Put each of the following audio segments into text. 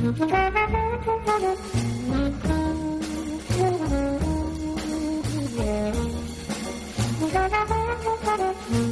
Thank you.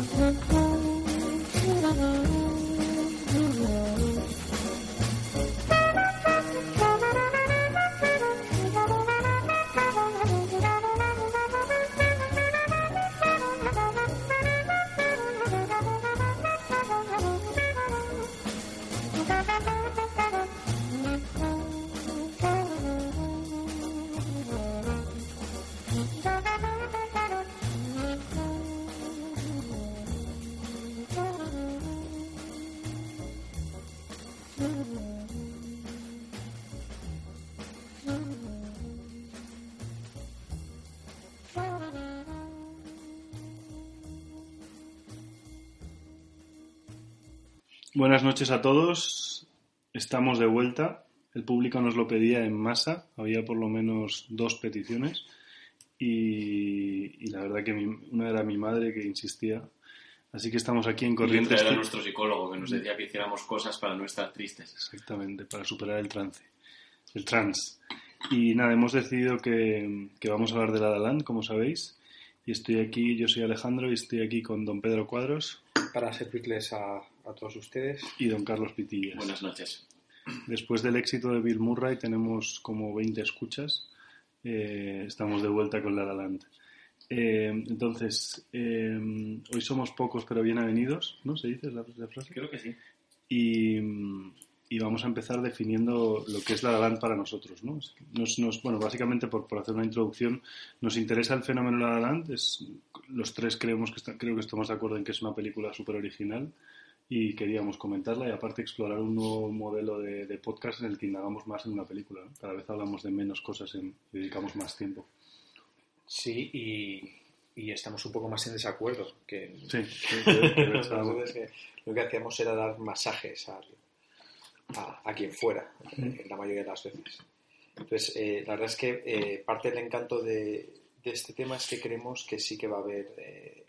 Buenas noches a todos. Estamos de vuelta. El público nos lo pedía en masa. Había por lo menos dos peticiones. Y, y la verdad que mi- una era mi madre que insistía. Así que estamos aquí en Y Corrientes. era nuestro psicólogo que nos decía que hiciéramos cosas para no estar tristes. Exactamente, para superar el trance. El trans. Y nada, hemos decidido que, que vamos a hablar de La La Land, como sabéis. Y estoy aquí, yo soy Alejandro y estoy aquí con don Pedro Cuadros para servirles a, a todos ustedes. y don Carlos Pitillas. Buenas noches. Después del éxito de Bill Murray tenemos como 20 escuchas. Eh, estamos de vuelta con La La Land. Eh, entonces, eh, hoy somos pocos pero bien avenidos, ¿no? ¿Se dice la, la frase? Creo que sí. Y, y vamos a empezar definiendo lo que es La La Land para nosotros, ¿no? Nos, nos- bueno, básicamente por, por hacer una introducción, nos interesa el fenómeno La La Land. Es, los tres creemos que está- creo que estamos de acuerdo en que es una película súper original y queríamos comentarla y aparte explorar un nuevo modelo de, de podcast en el que indagamos más en una película. ¿no? Cada vez hablamos de menos cosas en- y dedicamos más tiempo. Sí, y, y estamos un poco más en desacuerdo. Que, Sí, que- que- que pensábamos. Entonces, que lo que hacíamos era dar masajes a, a quien fuera, eh, la mayoría de las veces. Entonces, eh, la verdad es que eh, parte del encanto de, de este tema es que creemos que sí que va a haber. eh,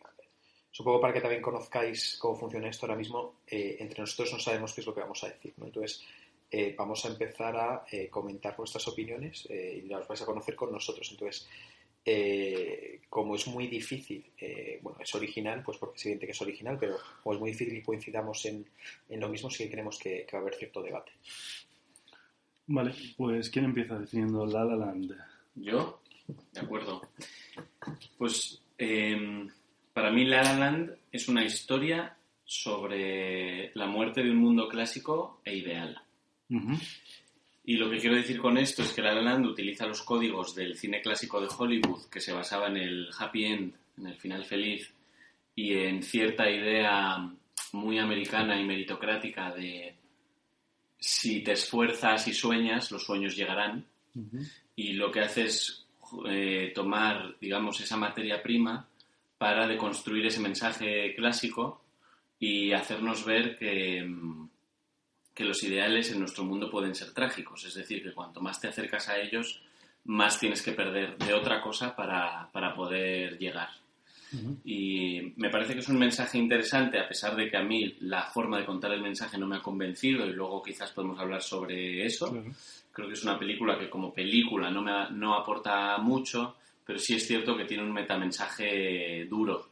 supongo para que también conozcáis cómo funciona esto ahora mismo, eh, entre nosotros no sabemos qué es lo que vamos a decir. ¿no? Entonces, eh, vamos a empezar a eh, comentar nuestras opiniones eh, y las vais a conocer con nosotros. Entonces, eh, como es muy difícil, eh, bueno, es original, pues porque es evidente que es original, pero como es muy difícil y coincidamos en, en lo mismo, sí que creemos que, que va a haber cierto debate. Vale, pues ¿quién empieza definiendo La La Land? ¿Yo? De acuerdo. Pues eh, para mí La La Land es una historia sobre la muerte de un mundo clásico e ideal. Y lo que quiero decir con esto es que La La Land utiliza los códigos del cine clásico de Hollywood, que se basaba en el happy end, en el final feliz, y en cierta idea muy americana y meritocrática de si te esfuerzas y sueñas, los sueños llegarán. Y lo que hace es eh, tomar, digamos, esa materia prima para deconstruir ese mensaje clásico y hacernos ver que, mm, que los ideales en nuestro mundo pueden ser trágicos. Es decir, que cuanto más te acercas a ellos, más tienes que perder de otra cosa para, para poder llegar. Y me parece que es un mensaje interesante, a pesar de que a mí la forma de contar el mensaje no me ha convencido y luego quizás podemos hablar sobre eso. Claro. Creo que es una película que como película no, me, no aporta mucho, pero sí es cierto que tiene un metamensaje duro,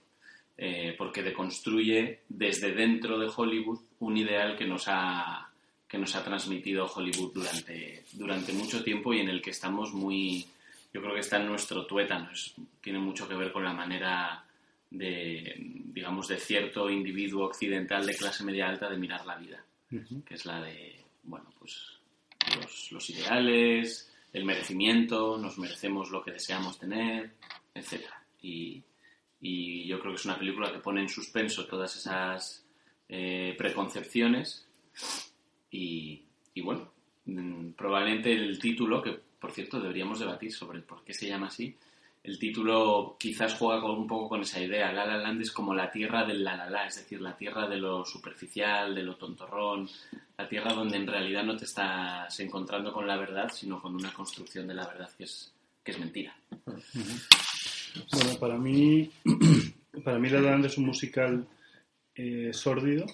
eh, porque deconstruye desde dentro de Hollywood un ideal que nos ha, que nos ha transmitido Hollywood durante, durante mucho tiempo y en el que estamos muy... Yo creo que está en nuestro tuétano, es- tiene mucho que ver con la manera de, digamos, de cierto individuo occidental de clase media alta de mirar la vida que es la de, bueno, pues los, los ideales, el merecimiento, nos merecemos lo que deseamos tener, etc. Y, yo creo que es una película que pone en suspenso todas esas eh, preconcepciones y, bueno, mm, probablemente el título, que por cierto deberíamos debatir sobre por qué se llama así, el título quizás juega un poco con esa idea. La La Land es como la tierra del la la la, es decir, la tierra de lo superficial, de lo tontorrón, la tierra donde en realidad no te estás encontrando con la verdad, sino con una construcción de la verdad que es, que es mentira. Bueno, para mí, para mí La La Land es un musical eh, sórdido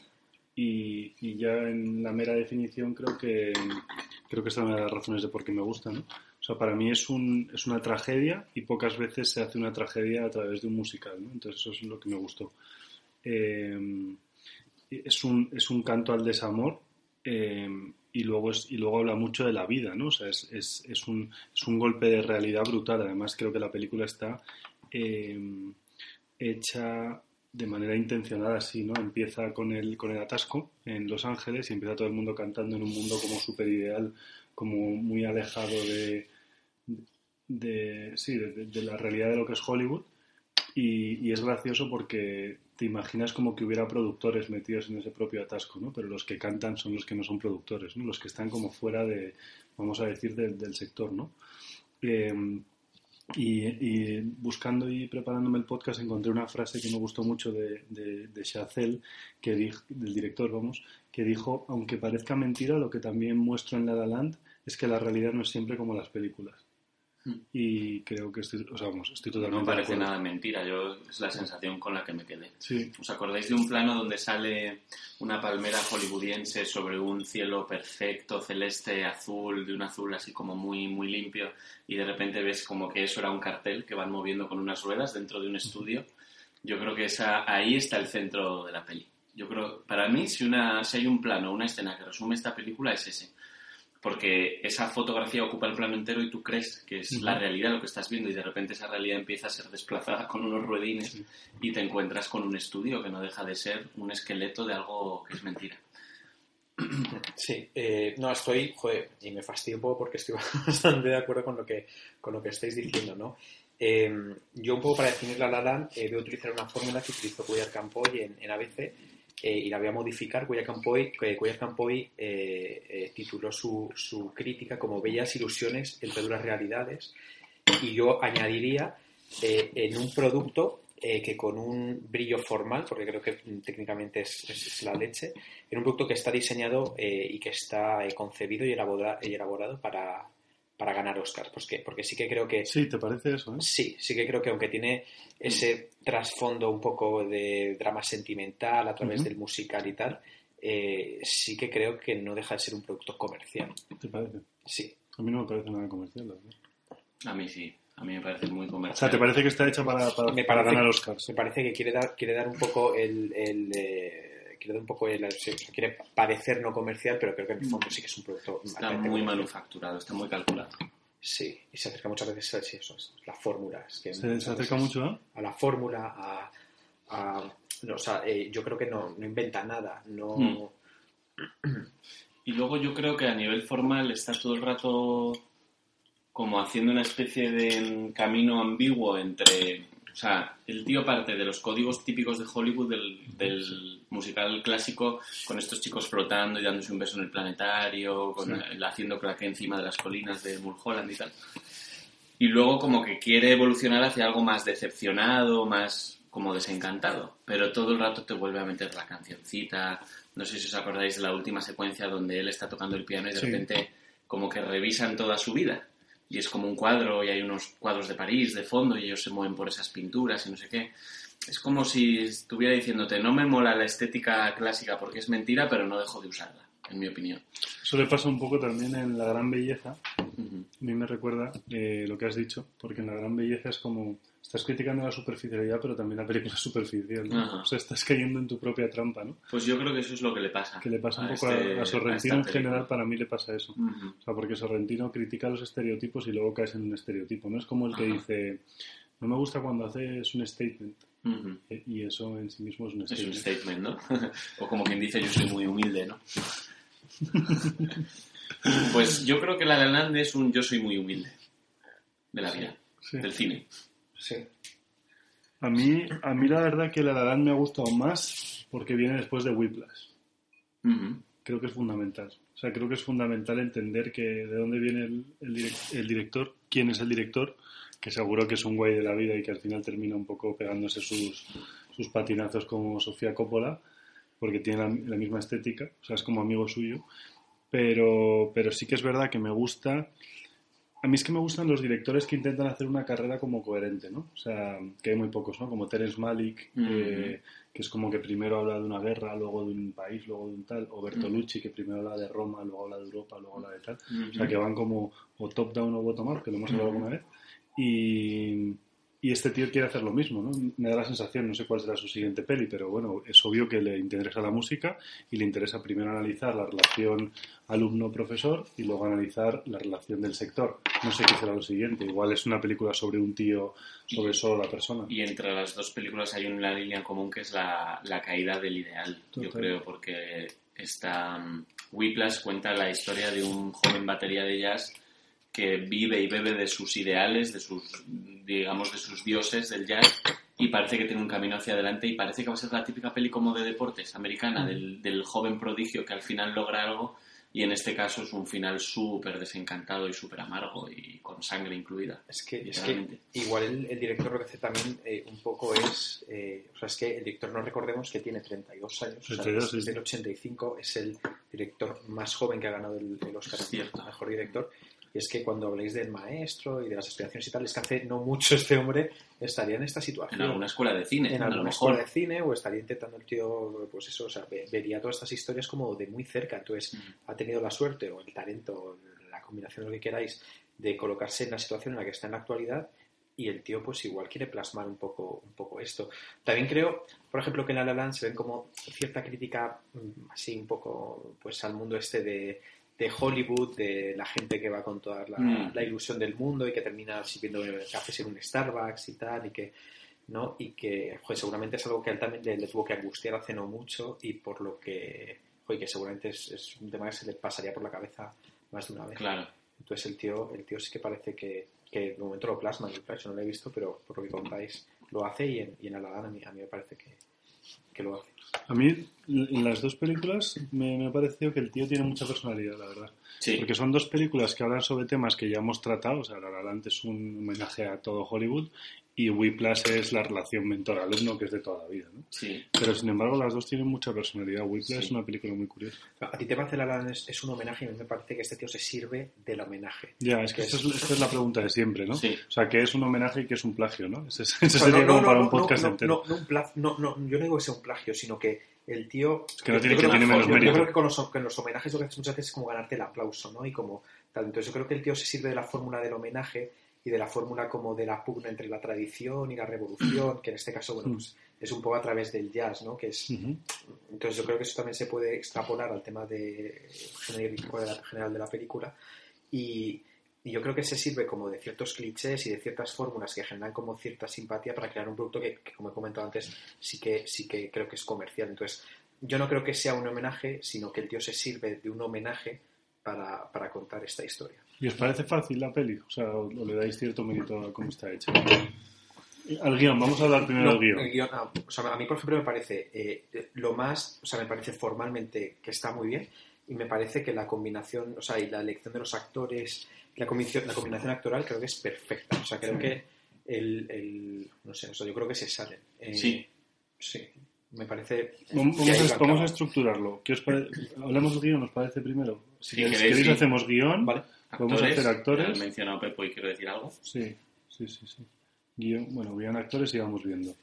y, ya en la mera definición creo que creo que es una de las razones de por qué me gusta, ¿no? O sea, para mí es, un, es una tragedia y pocas veces se hace una tragedia a través de un musical, ¿no? Entonces eso es lo que me gustó. Eh, es, un, es un canto al desamor eh, y, luego es, y luego habla mucho de la vida, ¿no? O sea, es, es, es, un, es un golpe de realidad brutal. Además, creo que la película está eh, hecha de manera intencionada así, ¿no? Empieza con el, con el atasco en Los Ángeles y empieza todo el mundo cantando en un mundo como súper ideal, como muy alejado de, de, sí, de, la realidad de lo que es Hollywood. Y, es gracioso porque te imaginas como que hubiera productores metidos en ese propio atasco, ¿no? Pero los que cantan son los que no son productores, ¿no? Los que están como fuera de, vamos a decir, del, sector, ¿no? Eh, Y, buscando y preparándome el podcast encontré una frase que me gustó mucho de, de, de que dijo, del director, vamos, que dijo, aunque parezca mentira, lo que también muestro en La La es que la realidad no es siempre como las películas. Y creo que estoy, o sea, vamos, estoy totalmente No parece nada mentira, yo es la sensación con la que me quedé. Sí, ¿Os acordáis de un plano donde sale una palmera hollywoodiense sobre un cielo perfecto, celeste, azul, de un azul así como muy, muy limpio, y de repente ves como que eso era un cartel que van moviendo con unas ruedas dentro de un estudio? Yo creo que esa, ahí está el centro de la peli. Yo creo, para mí, si, una, si hay un plano, una escena que resume esta película, es ese. Porque esa fotografía ocupa el plano entero y tú crees que es la realidad lo que estás viendo y de repente esa realidad empieza a ser desplazada con unos ruedines y te encuentras con un estudio que no deja de ser un esqueleto de algo que es mentira. Sí, eh, no, estoy, joder, y me fastidio un poco porque estoy bastante de acuerdo con lo que, con lo que estáis diciendo, ¿no? Eh, yo un poco para definir la La Land eh, voy a utilizar una fórmula que utilizó Cuellar Campoy en, en ABC eh, y la voy a modificar. Cuellar Campoy, Cuellar eh, eh, tituló su, su crítica como Bellas ilusiones entre duras realidades y yo añadiría eh, en un producto eh, que con un brillo formal, porque creo que técnicamente es, es- es la leche, en un producto que está diseñado eh, y que está eh, concebido y elaborado, y elaborado para, para ganar Oscar. Pues que- porque sí que creo que sí, ¿te parece eso? eh? Sí, sí que creo que aunque tiene ese trasfondo un poco de drama sentimental a través del musical y tal, eh, sí que creo que no deja de ser un producto comercial. ¿Te parece? Sí, A mí no me parece nada comercial, la verdad. A mí sí, a mí me parece muy O comercial. sea, ¿te parece que está hecha para, para, Me para parece- ganar Oscars? me parece que quiere dar, quiere dar un poco el... el, eh, quiere dar un poco el, quiere parecer no comercial, pero creo que en el fondo sí que es un producto Está muy comercial. manufacturado, está muy calculado. Sí, y se acerca muchas veces a sí, eso, es la fórmula. es que ¿Se, se acerca mucho, ¿eh? a la fórmula, a, a- no, o sea, eh, yo creo que no, no inventa nada, no... Mm. Y luego yo creo que a nivel formal está todo el rato como haciendo una especie de camino ambiguo entre... O sea, el tío parte de los códigos típicos de Hollywood, del, del musical clásico, con estos chicos flotando y dándose un beso en el planetario, con Sí. el- haciendo encima de las colinas de Mulholland y tal. Y luego como que quiere evolucionar hacia algo más decepcionado, más como desencantado. Pero todo el rato te vuelve a meter la cancioncita. No sé si os acordáis de la última secuencia donde él está tocando el piano y de Sí. repente como que revisan toda su vida. Y es como un cuadro y hay unos cuadros de París de fondo y ellos se mueven por esas pinturas y no sé qué. Es como si estuviera diciéndote, no me mola la estética clásica porque es mentira, pero no dejo de usarla, en mi opinión. Eso le pasa un poco también en La Gran Belleza. A mí me recuerda eh, lo que has dicho, porque en La Gran Belleza es como... Estás criticando la superficialidad, pero también la película es superficial. O sea, estás cayendo en tu propia trampa, ¿no? Pues yo creo que eso es lo que le pasa. Que le pasa un poco este- a, a Sorrentino a en general, para mí le pasa eso. O sea, porque Sorrentino critica los estereotipos y luego caes en un estereotipo. No es como el que Ajá. dice, no me gusta cuando haces un statement. Eh, Y eso en sí mismo es un Es un statement. statement, ¿no? o como quien dice, yo soy muy humilde, ¿no? pues yo creo que La La Land es un yo soy muy humilde de la vida, Sí. del cine. Sí. A mí, a mí la verdad que La La Land me ha gustado más porque viene después de Whiplash. Creo que es fundamental. O sea, creo que es fundamental entender que de dónde viene el, el direc- el director, quién es el director, que seguro que es un güey de la vida y que al final termina un poco pegándose sus, sus patinazos como Sofía Coppola, porque tiene la, la misma estética, o sea, es como amigo suyo. Pero, pero sí que es verdad que me gusta. A mí es que me gustan los directores que intentan hacer una carrera como coherente, ¿no? O sea, que hay muy pocos, ¿no? Como Terence Malick, que, que es como que primero habla de una guerra, luego de un país, luego de un tal. O Bertolucci, que primero habla de Roma, luego habla de Europa, luego habla de tal. O sea, que van como o top-down o bottom-up, que lo hemos hablado alguna vez. Y, y este tío quiere hacer lo mismo, ¿no? Me da la sensación, no sé cuál será su siguiente peli, pero bueno, es obvio que le interesa la música y le interesa primero analizar la relación alumno-profesor y luego analizar la relación del sector. No sé qué será lo siguiente, igual es una película sobre un tío, sobre solo la persona. Y entre las dos películas hay una línea común que es la, la caída del ideal, yo creo, porque esta mm, Whiplash cuenta la historia de un joven batería de jazz que vive y bebe de sus ideales, de sus, digamos, de sus dioses del jazz, y parece que tiene un camino hacia adelante y parece que va a ser la típica peli como de deportes americana, del, del joven prodigio que al final logra algo, Y en este caso es un final súper desencantado y súper amargo y con sangre incluida. Es que, es que igual el, el, director lo que hace también eh, un poco es. Eh, o sea, es que el director, no recordemos que tiene 32 años. 32, o sea, desde el 85 es el director más joven que ha ganado el, el Oscar a mejor director. Y es que cuando habléis del maestro y de las aspiraciones y tal, es que hace no mucho este hombre estaría en esta situación. En alguna escuela de cine. En alguna escuela de cine o estaría intentando el tío, pues eso, o sea, vería todas estas historias como de muy cerca. Entonces, mm. ha tenido la suerte o el talento, la combinación de lo que queráis, de colocarse en la situación en la que está en la actualidad y el tío pues igual quiere plasmar un poco, un poco esto. También creo, por ejemplo, que en La La Land se ven como cierta crítica mm, así un poco pues al mundo este de de Hollywood, de la gente que va con toda la, mm. ilusión del mundo y que termina sirviendo cafés en un Starbucks y tal, y que, ¿no? Y que seguramente es algo que él también le, tuvo que angustiar hace no mucho y por lo que, joder, que seguramente es, un tema que se le pasaría por la cabeza más de una vez. Claro. Entonces el tío, el tío sí que parece que, que de momento lo plasma, eso no lo he visto, pero por lo que contáis lo hace y en, y en Aladdin a mí, a mí me parece que, que lo hace. A mí, en las dos películas, me, me ha parecido que el tío tiene mucha personalidad, la verdad. Sí. Porque son dos películas que hablan sobre temas que ya hemos tratado. O sea, La La es un homenaje a todo Hollywood y Whiplash es la relación mentor-alumno que es de toda la vida, ¿no? Sí. Pero sin embargo las dos tienen mucha personalidad. Whiplash es una película muy curiosa. A ti te parece La es, es, un homenaje y a mí me parece que este tío se sirve del homenaje. Ya, es que, esta es, la pregunta de siempre, ¿no? Sí. O sea, que es un homenaje y que es un plagio, ¿no? Ese, sería como para un podcast entero. No, un no, no, yo no digo que sea un plagio, sino que el tío... Es que no tiene, que tiene menos mérito. Yo creo que con los, con los homenajes lo que haces muchas veces es como ganarte el aplauso, ¿no? Y como tal. Entonces yo creo que el tío se sirve de la fórmula del homenaje y de la fórmula como de la pugna entre la tradición y la revolución, que en este caso, bueno, pues es un poco a través del jazz, ¿no? Que es, Entonces yo creo que eso también se puede extrapolar al tema de general de la película y, yo creo que se sirve como de ciertos clichés y de ciertas fórmulas que generan como cierta simpatía para crear un producto que, como he comentado antes, sí que, sí que creo que es comercial. Entonces, yo no creo que sea un homenaje, sino que el tío se sirve de un homenaje para, para contar esta historia. ¿Y os parece fácil la peli? O sea, ¿o, le dais cierto mérito a cómo está hecha? Al guion, vamos a hablar primero del guion. O sea, a mí, por ejemplo, me parece eh, lo más, o sea, me parece formalmente que está muy bien y me parece que la combinación, o sea, y la elección de los actores, la combinación, la combinación actoral creo que es perfecta. O sea, creo que el, el, no sé, o sea, yo creo que se sale. Eh, sí. Sí, me parece... Vamos, a, vamos a, estructurarlo. ¿Qué os Hablemos del guion, ¿nos parece primero? Si queréis, hacemos guion. Vale. Vamos a hacer actores. ¿Has mencionado Pepo y quiero decir algo? Sí, sí, sí. sí. Guión, bueno, guion actores y vamos viendo.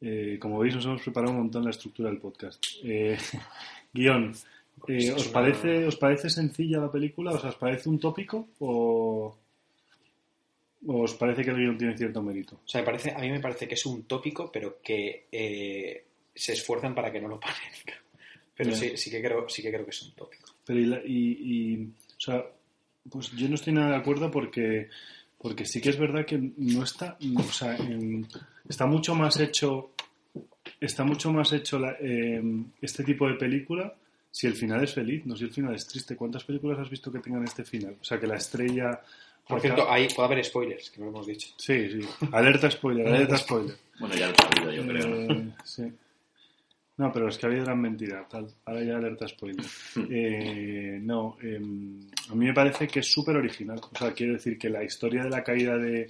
Eh, como veis, nos hemos preparado un montón la estructura del podcast. Eh, guion. Eh, ¿os, parece, ¿Os parece sencilla la película? ¿Os parece un tópico? ¿O, os parece que el guion tiene cierto mérito? O sea, me parece, a mí me parece que es un tópico, pero que eh, se esfuerzan para que no lo parezca. Pero sí, sí, que creo, sí que creo que es un tópico. Pero y, y, o sea, pues yo no estoy nada de acuerdo porque, porque sí que es verdad que no está, o sea, está mucho más hecho, está mucho más hecho em, este tipo de película si el final es feliz, no si el final es triste. ¿Cuántas películas has visto que tengan este final? O sea, que la estrella... Por cierto, ahí puede haber spoilers, que no lo hemos dicho. Sí, sí. Alerta spoiler, alerta spoiler. Bueno, ya lo he sabido, yo creo. Eh, sí. No, pero es que había gran mentira, tal. Ahora ya alerta spoiler. Eh, no, em, a mí me parece que es súper original. O sea, quiero decir que la historia de la caída de...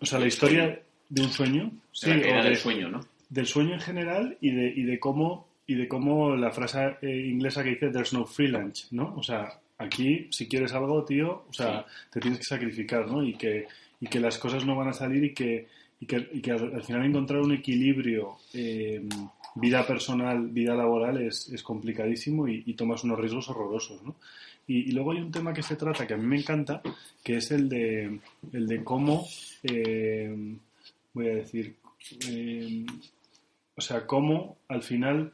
O sea, la historia de un sueño... Sí, la caída del sueño, ¿no? Del sueño en general y de, y de cómo y de cómo la frase eh, inglesa que dice there's no free lunch, ¿no? O sea, aquí si quieres algo, tío, o sea, te tienes que sacrificar, ¿no? Y que, y que las cosas no van a salir y que, y que, al, final encontrar un equilibrio eh, vida personal, vida laboral es, es complicadísimo y, tomas unos riesgos horrorosos, ¿no? Y, luego hay un tema que se trata que a mí me encanta, que es el de, el de cómo, eh, voy a decir, o sea, cómo al final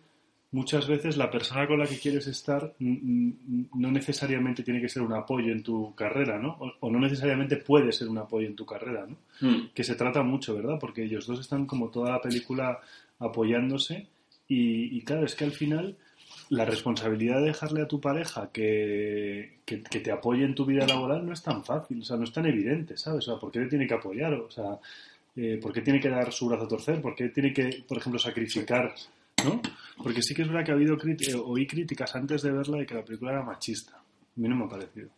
muchas veces la persona con la que quieres estar no necesariamente tiene que ser un apoyo en tu carrera, ¿no? O, no necesariamente puede ser un apoyo en tu carrera, ¿no? Hmm. Que se trata mucho, ¿verdad? Porque ellos dos están como toda la película apoyándose y, claro, es que al final la responsabilidad de dejarle a tu pareja que, que, te apoye en tu vida laboral no es tan fácil, o sea, no es tan evidente, ¿sabes? O sea, ¿por qué le tiene que apoyar? O sea, eh, ¿por qué tiene que dar su brazo a torcer? ¿Por qué tiene que, por ejemplo, sacrificar ¿no? Porque sí que es verdad que ha habido eh, oí críticas antes de verla de que la película era machista. A mí no me ha parecido.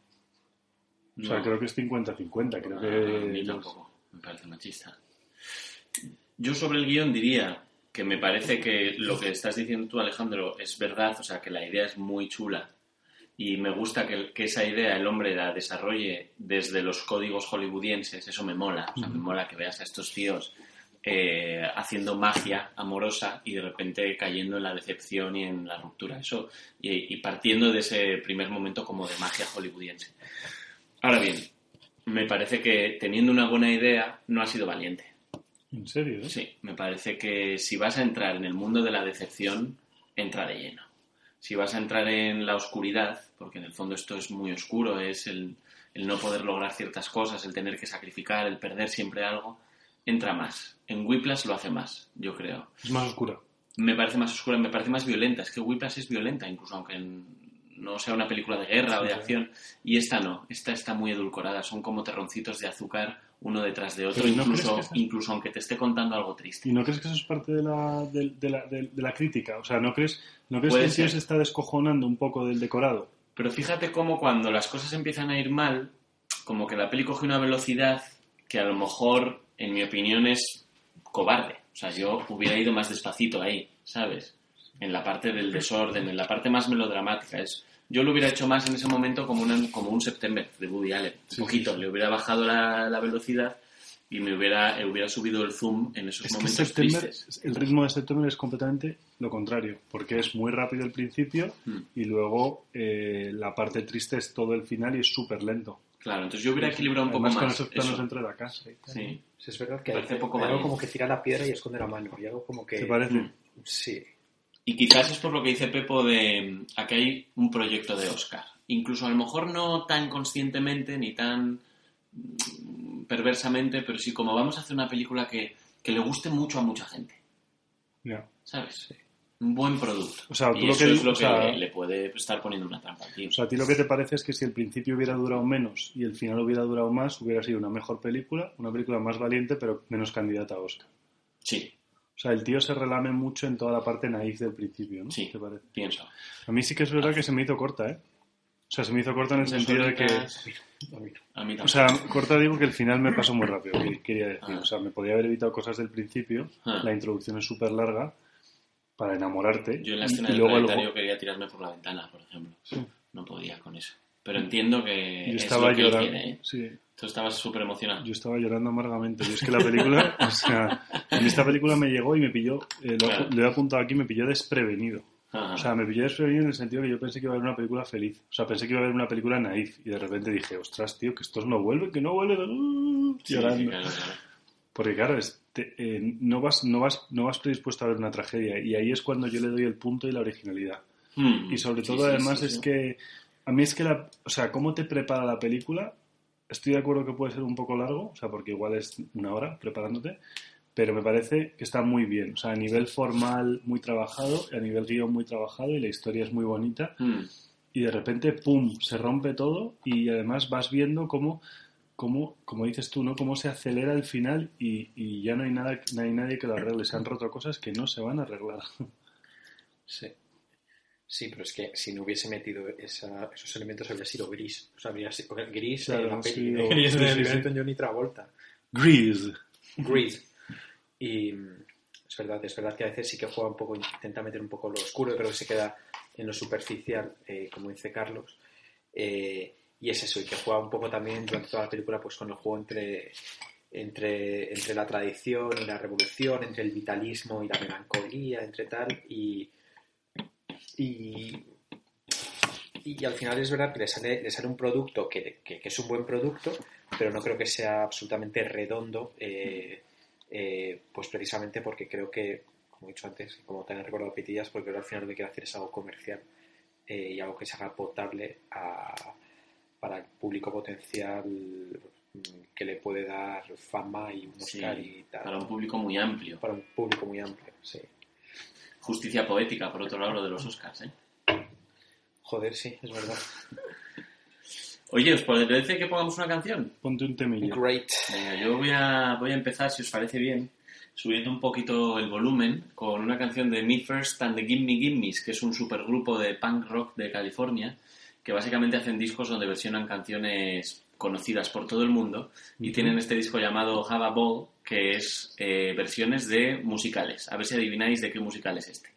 O sea, No. creo que es 50-50. Creo que a mí tampoco, me parece machista. Yo sobre el guion diría que me parece que lo que estás diciendo tú, Alejandro, es verdad, o sea, que la idea es muy chula y me gusta que, que esa idea el hombre la desarrolle desde los códigos hollywoodienses, eso me mola, o sea, me mola que veas a estos tíos eh, haciendo magia amorosa y de repente cayendo en la decepción y en la ruptura, eso, y, y partiendo de ese primer momento como de magia hollywoodiense. Ahora bien, me parece que teniendo una buena idea no ha sido valiente. ¿En serio? eh? Sí, me parece que si vas a entrar en el mundo de la decepción, entra de lleno. Si vas a entrar en la oscuridad, porque en el fondo esto es muy oscuro, es el, el no poder lograr ciertas cosas, el tener que sacrificar, el perder siempre algo, entra más. En Whiplash lo hace más, yo creo. Es más oscura. Me parece más oscura, me parece más violenta. Es que Whiplash es violenta, incluso aunque en- no sea una película de guerra o de Sí, acción. Y esta no, esta está muy edulcorada. Son como terroncitos de azúcar uno detrás de otro, Pero ¿no incluso, incluso aunque te esté contando algo triste. ¿Y no crees que eso es parte de la, de, de la, de- la crítica? O sea, ¿no crees, ¿no crees que el tío se está descojonando un poco del decorado? Pero fíjate cómo cuando las cosas empiezan a ir mal, como que la peli coge una velocidad que a lo mejor, en mi opinión, es cobarde. O sea, yo hubiera ido más despacito ahí, ¿sabes? En la parte del desorden, en la parte más melodramática. Es, yo lo hubiera hecho más en ese momento como, una- como un September de Woody Allen. Sí, un poquito, sí, sí. le hubiera bajado la, la velocidad y me hubiera, hubiera subido el zoom en esos Es que momentos September, tristes. el ritmo de September es completamente lo contrario, porque es muy rápido el principio Mm. y luego eh, la parte triste es todo el final y es súper lento. Claro, entonces yo hubiera equilibrado un poco Además, más. con esos planos eso. dentro de la casa. tal. Sí. Sí, es verdad que Parece hay, poco hay algo como que tira la piedra y esconde la mano. Y algo como que... ¿Te parece? Mm. Sí. Y quizás es por lo que dice Pepo de aquí hay un proyecto de Oscar. Incluso a lo mejor no tan conscientemente ni tan mm, perversamente, pero sí como vamos a hacer una película que, que le guste mucho a mucha gente, Ya. ¿sabes? Un buen producto. O sea, tú y lo eso que- es lo o que le, le puede estar poniendo una trampa tío. O sea, a ti lo que te parece es que si el principio hubiera durado menos y el final hubiera durado más, hubiera sido una mejor película, una película más valiente, pero menos candidata a Oscar. Sí, O sea, el tío se relame mucho en toda la parte naif del principio, ¿no? Sí. ¿Te parece? pienso. A mí sí que es verdad que se me hizo corta, ¿eh? O sea, se me hizo corta en el sentido de que... A mí. A mí. O sea, corta digo que el final me pasó muy rápido, que- quería decir. Ah. O sea, me podía haber evitado cosas del principio, Ah. la introducción es súper larga, para enamorarte. Yo en la y- escena y del planetario luego- quería tirarme por la ventana, por ejemplo. Sí. No podía con eso. Pero entiendo que Yo es estaba que él llorando. ¿eh? Sí, Tú estabas súper emocionado. yo estaba llorando amargamente. Y es que la película, o sea, mí esta película me llegó y me pilló, eh, lo, Claro. lo he apuntado aquí, me pilló desprevenido. Ajá. O sea, me pilló desprevenido en el sentido que yo pensé que iba a haber una película feliz. O sea, pensé que iba a haber una película naif. Y de repente dije, ostras, tío, que estos no vuelven, que no vuelven. uh, Sí, llorando. sí, claro, claro. Porque claro, este, eh, no, vas, no, vas, no vas predispuesto a ver una tragedia. Y ahí es cuando yo le doy el punto y la originalidad. Mm, Y sobre todo, sí, además, sí, es que a mí es que, la, o sea, cómo te prepara la película, estoy de acuerdo que puede ser un poco largo, o sea, porque igual es una hora preparándote, pero me parece que está muy bien. O sea, a nivel formal muy trabajado, a nivel guion muy trabajado y la historia es muy bonita. Mm, Y de repente, ¡pum!, se rompe todo y además vas viendo cómo, cómo como dices tú, ¿no? Cómo se acelera el final y, y ya no hay, nada, no hay nadie que lo arregle. Se han roto cosas que no se van a arreglar. Sí. Sí, pero es que si no hubiese metido esa- esos elementos habría sido gris. O sea, habría sido gris Claro, en la peli. Gris sí, sí, sí. Travolta. Grease. Gris. Y es verdad, es verdad que a veces sí que juega un poco, intenta meter un poco lo oscuro, pero que se queda en lo superficial, eh, como dice Carlos. Eh, y es eso, y que juega un poco también durante toda la película pues con el juego entre, entre, entre la tradición y la revolución, entre el vitalismo y la melancolía, entre tal, y, y, y al final es verdad que le sale, le sale un producto que, que- es un buen producto, pero no creo que sea absolutamente redondo, eh, eh, pues precisamente porque creo que, como he dicho antes, como también he recordado Pitillas, porque al final lo que quiere hacer es algo comercial eh, y algo que se haga potable a- para el público potencial que le puede dar fama y un sí, Oscar y tal. para un público muy amplio. Para un público muy amplio, sí. Justicia poética, por otro lado, lo de los Oscars, ¿eh? Joder, sí, es verdad. Oye, ¿os parece que pongamos una canción? Ponte un temillo. Great. Venga, yo voy a, voy a empezar, si os parece bien, subiendo un poquito el volumen con una canción de Me First and the Gimme Gimmes, que es un supergrupo de punk rock de California, que básicamente hacen discos donde versionan canciones conocidas por todo el mundo y tienen este disco llamado Have a Ball, que es eh, versiones de musicales. A ver si adivináis de qué musical es este.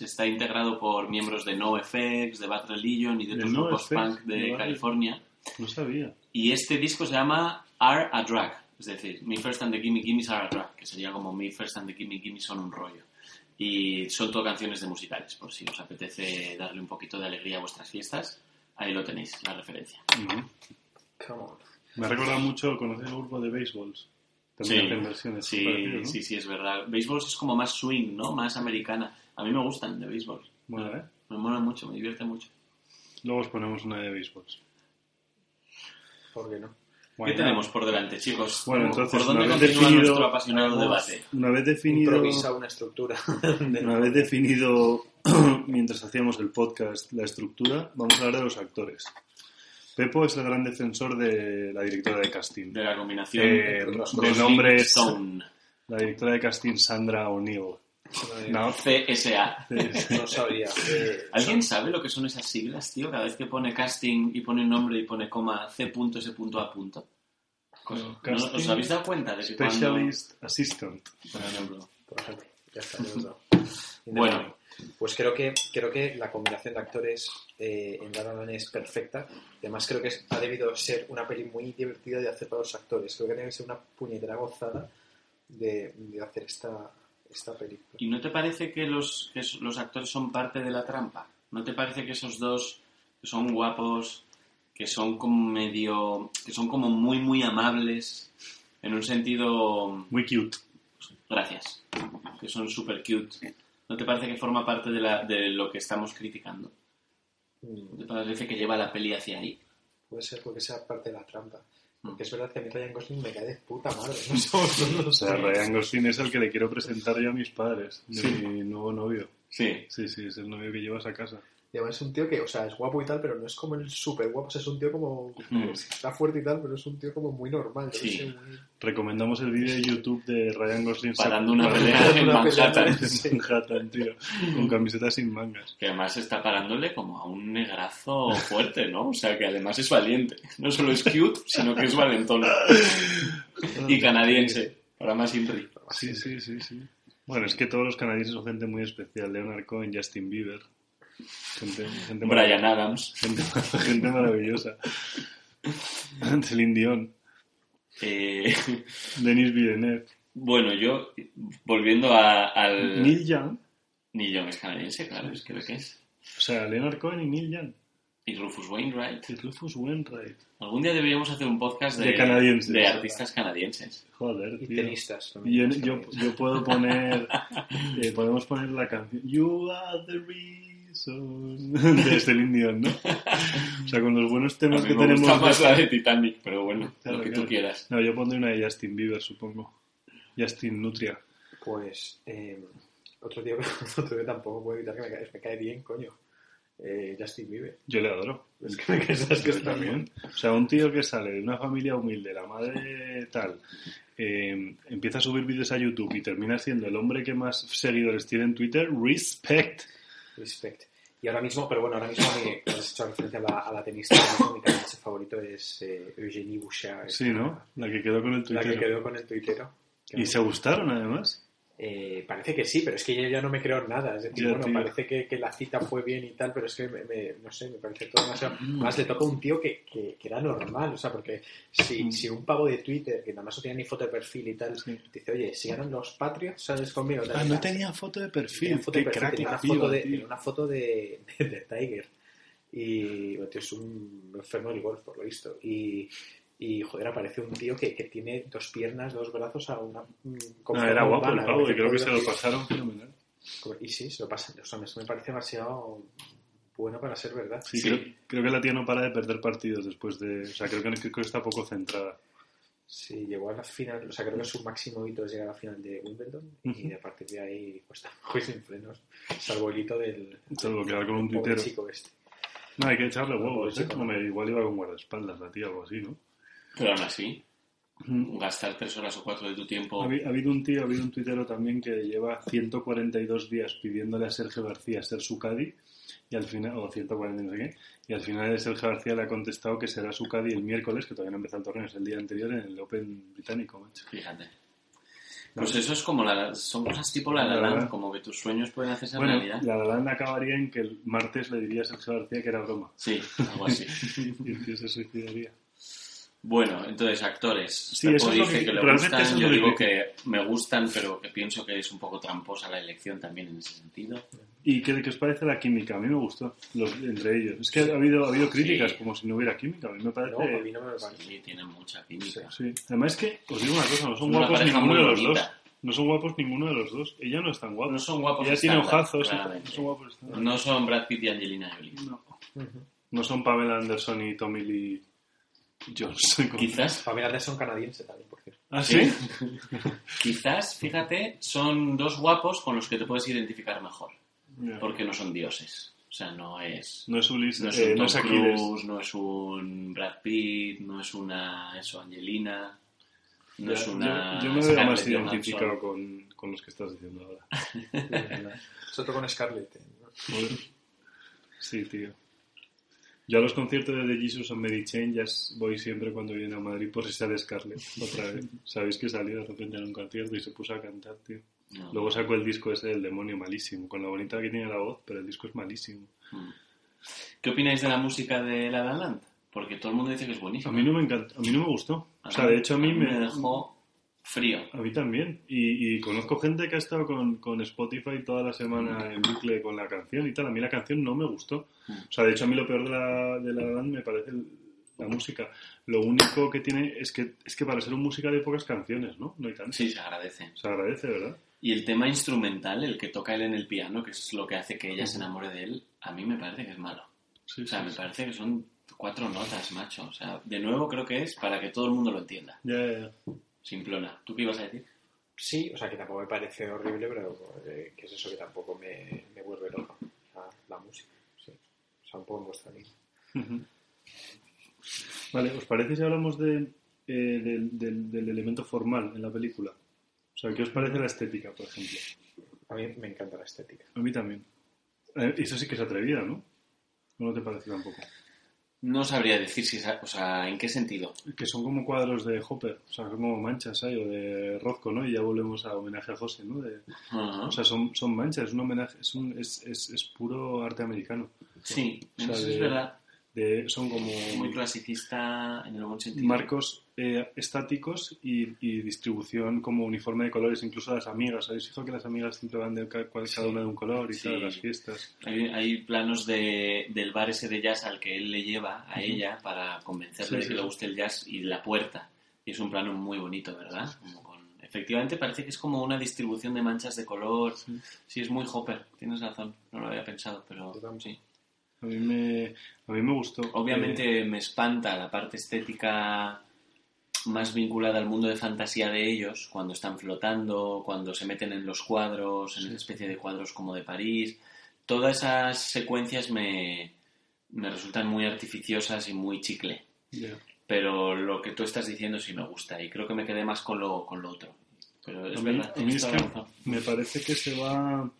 Gimme. Está integrado por miembros de NoFX, de Bad Religion y de ¿De otros grupos punk de Vale. California. No sabía. Y este disco se llama Are a Drag. Es decir, Me First and the Gimme Gimmes Are a Drag. Que sería como Me First and the Gimme Gimmes son un rollo. Y son todo canciones de musicales. Por si os apetece darle un poquito de alegría a vuestras fiestas, ahí lo tenéis, la referencia. Come on. Me recordado mucho, ¿conoces el grupo de béisbols? También hacen versiones sí, parecidas, ¿no? sí, sí, es verdad. Béisbol es como más swing, ¿no? Más americana. A mí me gustan de béisbol. Bueno, ¿eh? Me mola mucho, me divierte mucho. Luego os ponemos una de béisbols. ¿Por qué no? ¿Qué tenemos por delante, chicos? Bueno, entonces, ¿Por dónde una vez continúa definido- nuestro apasionado debate? Una vez definido... Improvisa una estructura. de- Una vez definido, mientras hacíamos el podcast, la estructura, vamos a hablar de los actores. Pepo es el gran defensor de la directora de casting. De la combinación Eh, de nombres- Stone. La directora de casting, Sandra O'Neill. No, CSA. No sabría. Eh, ¿Alguien sabe lo que son esas siglas, tío? Cada vez que pone casting y pone un nombre y pone coma C punto S punto A punto. ¿no- ¿Os habéis dado cuenta de que cuando... Specialist Assistant. Por ejemplo. por ejemplo. Ya está, ya está. Bueno. Pues creo que, creo que la combinación de actores eh, en La es perfecta. Además, creo que es- ha debido ser una peli muy divertida de hacer para los actores. Creo que tiene que ser una puñetera gozada de, de hacer esta, esta película. ¿Y no te parece que los, que los actores son parte de la trampa? ¿No te parece que esos dos que son guapos, que son como medio, que son como muy muy amables, en un sentido, Muy cute. gracias, que son super cute? ¿No te parece que forma parte de, la, de lo que estamos criticando? ¿No Mm, te parece que lleva la peli hacia ahí? Puede ser porque sea parte de la trampa. Porque es verdad que a mí Ryan Gosling me cae de puta madre. No vosotros, O sea, Ryan Gosling es el que le quiero presentar yo a mis padres, de Sí. mi nuevo novio. Sí. Sí, sí, es el novio que llevas a casa. Y además es un tío que, o sea, es guapo y tal, pero no es como el súper guapo. O sea, es un tío como... Mm. Está fuerte y tal, pero es un tío como muy normal. Sí. qué sé, muy- Recomendamos el vídeo de YouTube de Ryan Gosling Parando una pelea en una pelea. Manhattan. en Manhattan, tío, con camisetas sin mangas. Que además está parándole como a un negrazo fuerte, ¿no? O sea, que además es valiente. No solo es cute, sino que es valentón. Y canadiense, para más Inri. Sí, sí, sí, sí. Bueno, es que todos los canadienses son gente muy especial. Leonard Cohen, Justin Bieber. Gente, gente, Brian Adams. gente, gente maravillosa. Celine Dion. Eh, Denis Villeneuve. bueno, yo, volviendo a- al... Neil Young. Neil Young es canadiense, claro, es que lo que es. O sea, Leonard Cohen y Neil Young. Y Rufus Wainwright. Y Rufus Wainwright. Algún día deberíamos hacer un podcast de, De canadienses. de artistas canadienses. Joder, Y tío. tenistas Y también. yo, yo, yo puedo poner, eh, podemos poner la canción You are the reason son de Celine Dion, ¿no? O sea, con los buenos A temas mí que me tenemos... gusta más la de Titanic, pero bueno, Claro, lo que claro. tú quieras. No, yo pondré una de Justin Bieber, supongo. Justin Nutria. Pues eh, otro tío que otro tío tampoco puedo evitar que me cae, me cae bien, coño. Eh, Justin Bieber. Yo le adoro. Es que me cae es que está también. O sea, un tío que sale de una familia humilde, la madre tal, eh, empieza a subir vídeos a YouTube y termina siendo el hombre que más seguidores tiene en Twitter, respect. Respect. Y ahora mismo, pero bueno, ahora mismo mi, has hecho referencia a la, a la tenista, mismo mi canadiense favorito es eh, Eugenie Bouchard. Sí, ¿no? La que quedó con el La que quedó con el tuitero. Que Y se gustaron, además. Eh, parece que sí, pero es que yo ya no me creo en nada. Es decir, Ya, bueno, tío. parece que, que la cita fue bien y tal, pero es que me, me- no sé, me parece todo demasiado. Más le toca a un tío que, que, que era normal, o sea, porque si, Mm. si un pavo de Twitter, que nada más no tenía ni foto de perfil y tal, Sí. dice, oye, si ganan los Patriots, ¿sabes conmigo? Tal, Ah, no tenía foto de Tenía perfil. foto de Qué perfil, crack tenía una foto de, tío. tenía una foto de, de, Tiger. Y bueno, tío, es un enfermo del golf, por lo visto. Y, y joder, aparece un tío que, que tiene dos piernas, dos brazos a una. mm, forma era guapo el pavo y creo que se lo pasaron fenomenal. Y sí, se lo pasan. O sea, me, parece demasiado bueno para ser verdad. Sí, Sí. Creo, creo que la tía no para de perder partidos después de... O sea, creo que, está poco centrada. Sí, llegó a la final, o sea, creo que su máximo hito es llegar a la final de Wimbledon y a partir de ahí, pues tampoco sin frenos, salvo el hito del. Salvo quedar con un chico este. No, hay que echarle huevos, ¿eh? Hombre, igual iba con guardaespaldas la tía o algo así, ¿no? Pero aún así, gastar tres horas o cuatro de tu tiempo... Ha, habi- ha habido un tío, ha habido un tuitero también que lleva 142 días pidiéndole a Sergio García ser su Cadi y al final, o 140 no sé qué, y al final Sergio García le ha contestado que será su Cadi el miércoles, que todavía no empezó el torneo, es el día anterior en el Open británico, macho. Fíjate. Pues eso es como la... Son cosas tipo la La La Land, Land. como que tus sueños pueden hacerse Bueno, realidad. la Land acabaría en que el martes le diría a Sergio García que era broma. Sí, algo así. y se suicidaría. Bueno, entonces, actores. Sí, eso es lo dice que- que, le gustan, eso es yo lo digo que me gustan, pero que pienso que es un poco tramposa la elección también en ese sentido. ¿Y qué, qué os parece la química? A mí me gustó, los, entre ellos. Es que ha habido, ha habido críticas Sí. como si no hubiera química. A mí me parece... No, a mí no me parece. Sí, tienen mucha química. Sí. Además es que, os digo una cosa, no son Una guapos ninguno de los dos. No son guapos ninguno de los dos. Ella no es tan guapa. No son guapos Ella tiene ojazos. No son guapos. No son Brad Pitt y Angelina Jolie. No son Pamela Anderson y Tommy Lee Jones. Quizás, Pamela Anderson canadiense también, por cierto. ¿Ah, sí? quizás, fíjate, son dos guapos con los que te puedes identificar mejor, Ya. porque no son dioses. O sea, no es, No es Ulises, no es eh, un no Tom es Aquiles. Cruise, no es un Brad Pitt, no es una eso Angelina, no Ya, es una yo, yo me veo más identificado con, con los que estás diciendo ahora. Nosotros con Scarlett. ¿eh? ¿no? Sí, tío. Yo a los conciertos de The Jesus and Mary Chain ya voy siempre cuando viene a Madrid por si sale Scarlett otra vez. Sabéis que salió de repente en un concierto y se puso a cantar, tío. No. Luego sacó el disco ese del demonio malísimo, con lo bonita que tiene la voz, pero el disco es malísimo. Mm. ¿Qué opináis de la música de La La Land? Porque todo el mundo dice que es A buenísima. mí no me encanta, a mí no me gustó. O sea, de hecho a mí me, dejó frío. A mí también. Y, y conozco gente que ha estado con, con Spotify toda la semana en bucle con la canción y tal. A mí la canción no me gustó. O sea, de hecho a mí lo peor de la, de la band me parece el- la música. Lo único que tiene es que, es que para ser un música hay pocas canciones, ¿no? No hay tantas. Sí, se agradece. Se agradece, ¿verdad? Y el tema instrumental, el que toca él en el piano, que es lo que hace que ella se enamore de él, a mí me parece que es malo. Sí, O sea, sí, me sí. parece que son cuatro notas, macho. O sea, de nuevo creo que es para que todo el mundo lo entienda. Ya, ya, ya. Simplona. ¿Tú qué ibas a decir? Sí, o sea, que tampoco me parece horrible, pero eh, que es eso que tampoco me, me vuelve loco. O sea, la música, sí. O sea, un poco en vuestra línea. Vale, ¿os parece si hablamos de, eh, del, del- del elemento formal en la película? O sea, ¿qué os parece la estética, por ejemplo? A mí me encanta la estética. A mí también. Eh, eso sí que es atrevida, ¿no? ¿O no te parece tampoco? No sabría decir si, o sea, en qué sentido. Que son como cuadros de Hopper, o sea, son como manchas, ¿sabes? O de Rozco, ¿no? Y ya volvemos a homenaje a José, ¿no? De- o sea, son, son manchas, es un homenaje, es, un, es, es, es puro arte americano. sí, o sea, eso de- es verdad. De, son como Muy clasicista en el buen sentido. marcos eh, estáticos y, y distribución como uniforme de colores, incluso las amigas. ¿Habéis fijado que las amigas siempre van de cada una de un color y Sí. a las fiestas? Hay, hay planos de, del bar ese de jazz al que él le lleva a ella para convencerle Sí, de sí, que le sí. guste el jazz y la puerta. Y es un plano muy bonito, ¿verdad? Como con efectivamente parece que es como una distribución de manchas de color. Sí, es muy Hopper, tienes razón, no lo había pensado, pero sí. A mí me, a mí me gustó. Obviamente me espanta la parte estética más vinculada al mundo de fantasía de ellos, cuando están flotando, cuando se meten en los cuadros, en esa especie de cuadros como de París. Todas esas secuencias me, me resultan muy artificiosas y muy chicle. Ya. Pero lo que tú estás diciendo sí me gusta y creo que me quedé más con lo, con lo otro. Pero es a mí, verdad, a mí es que me parece que se va...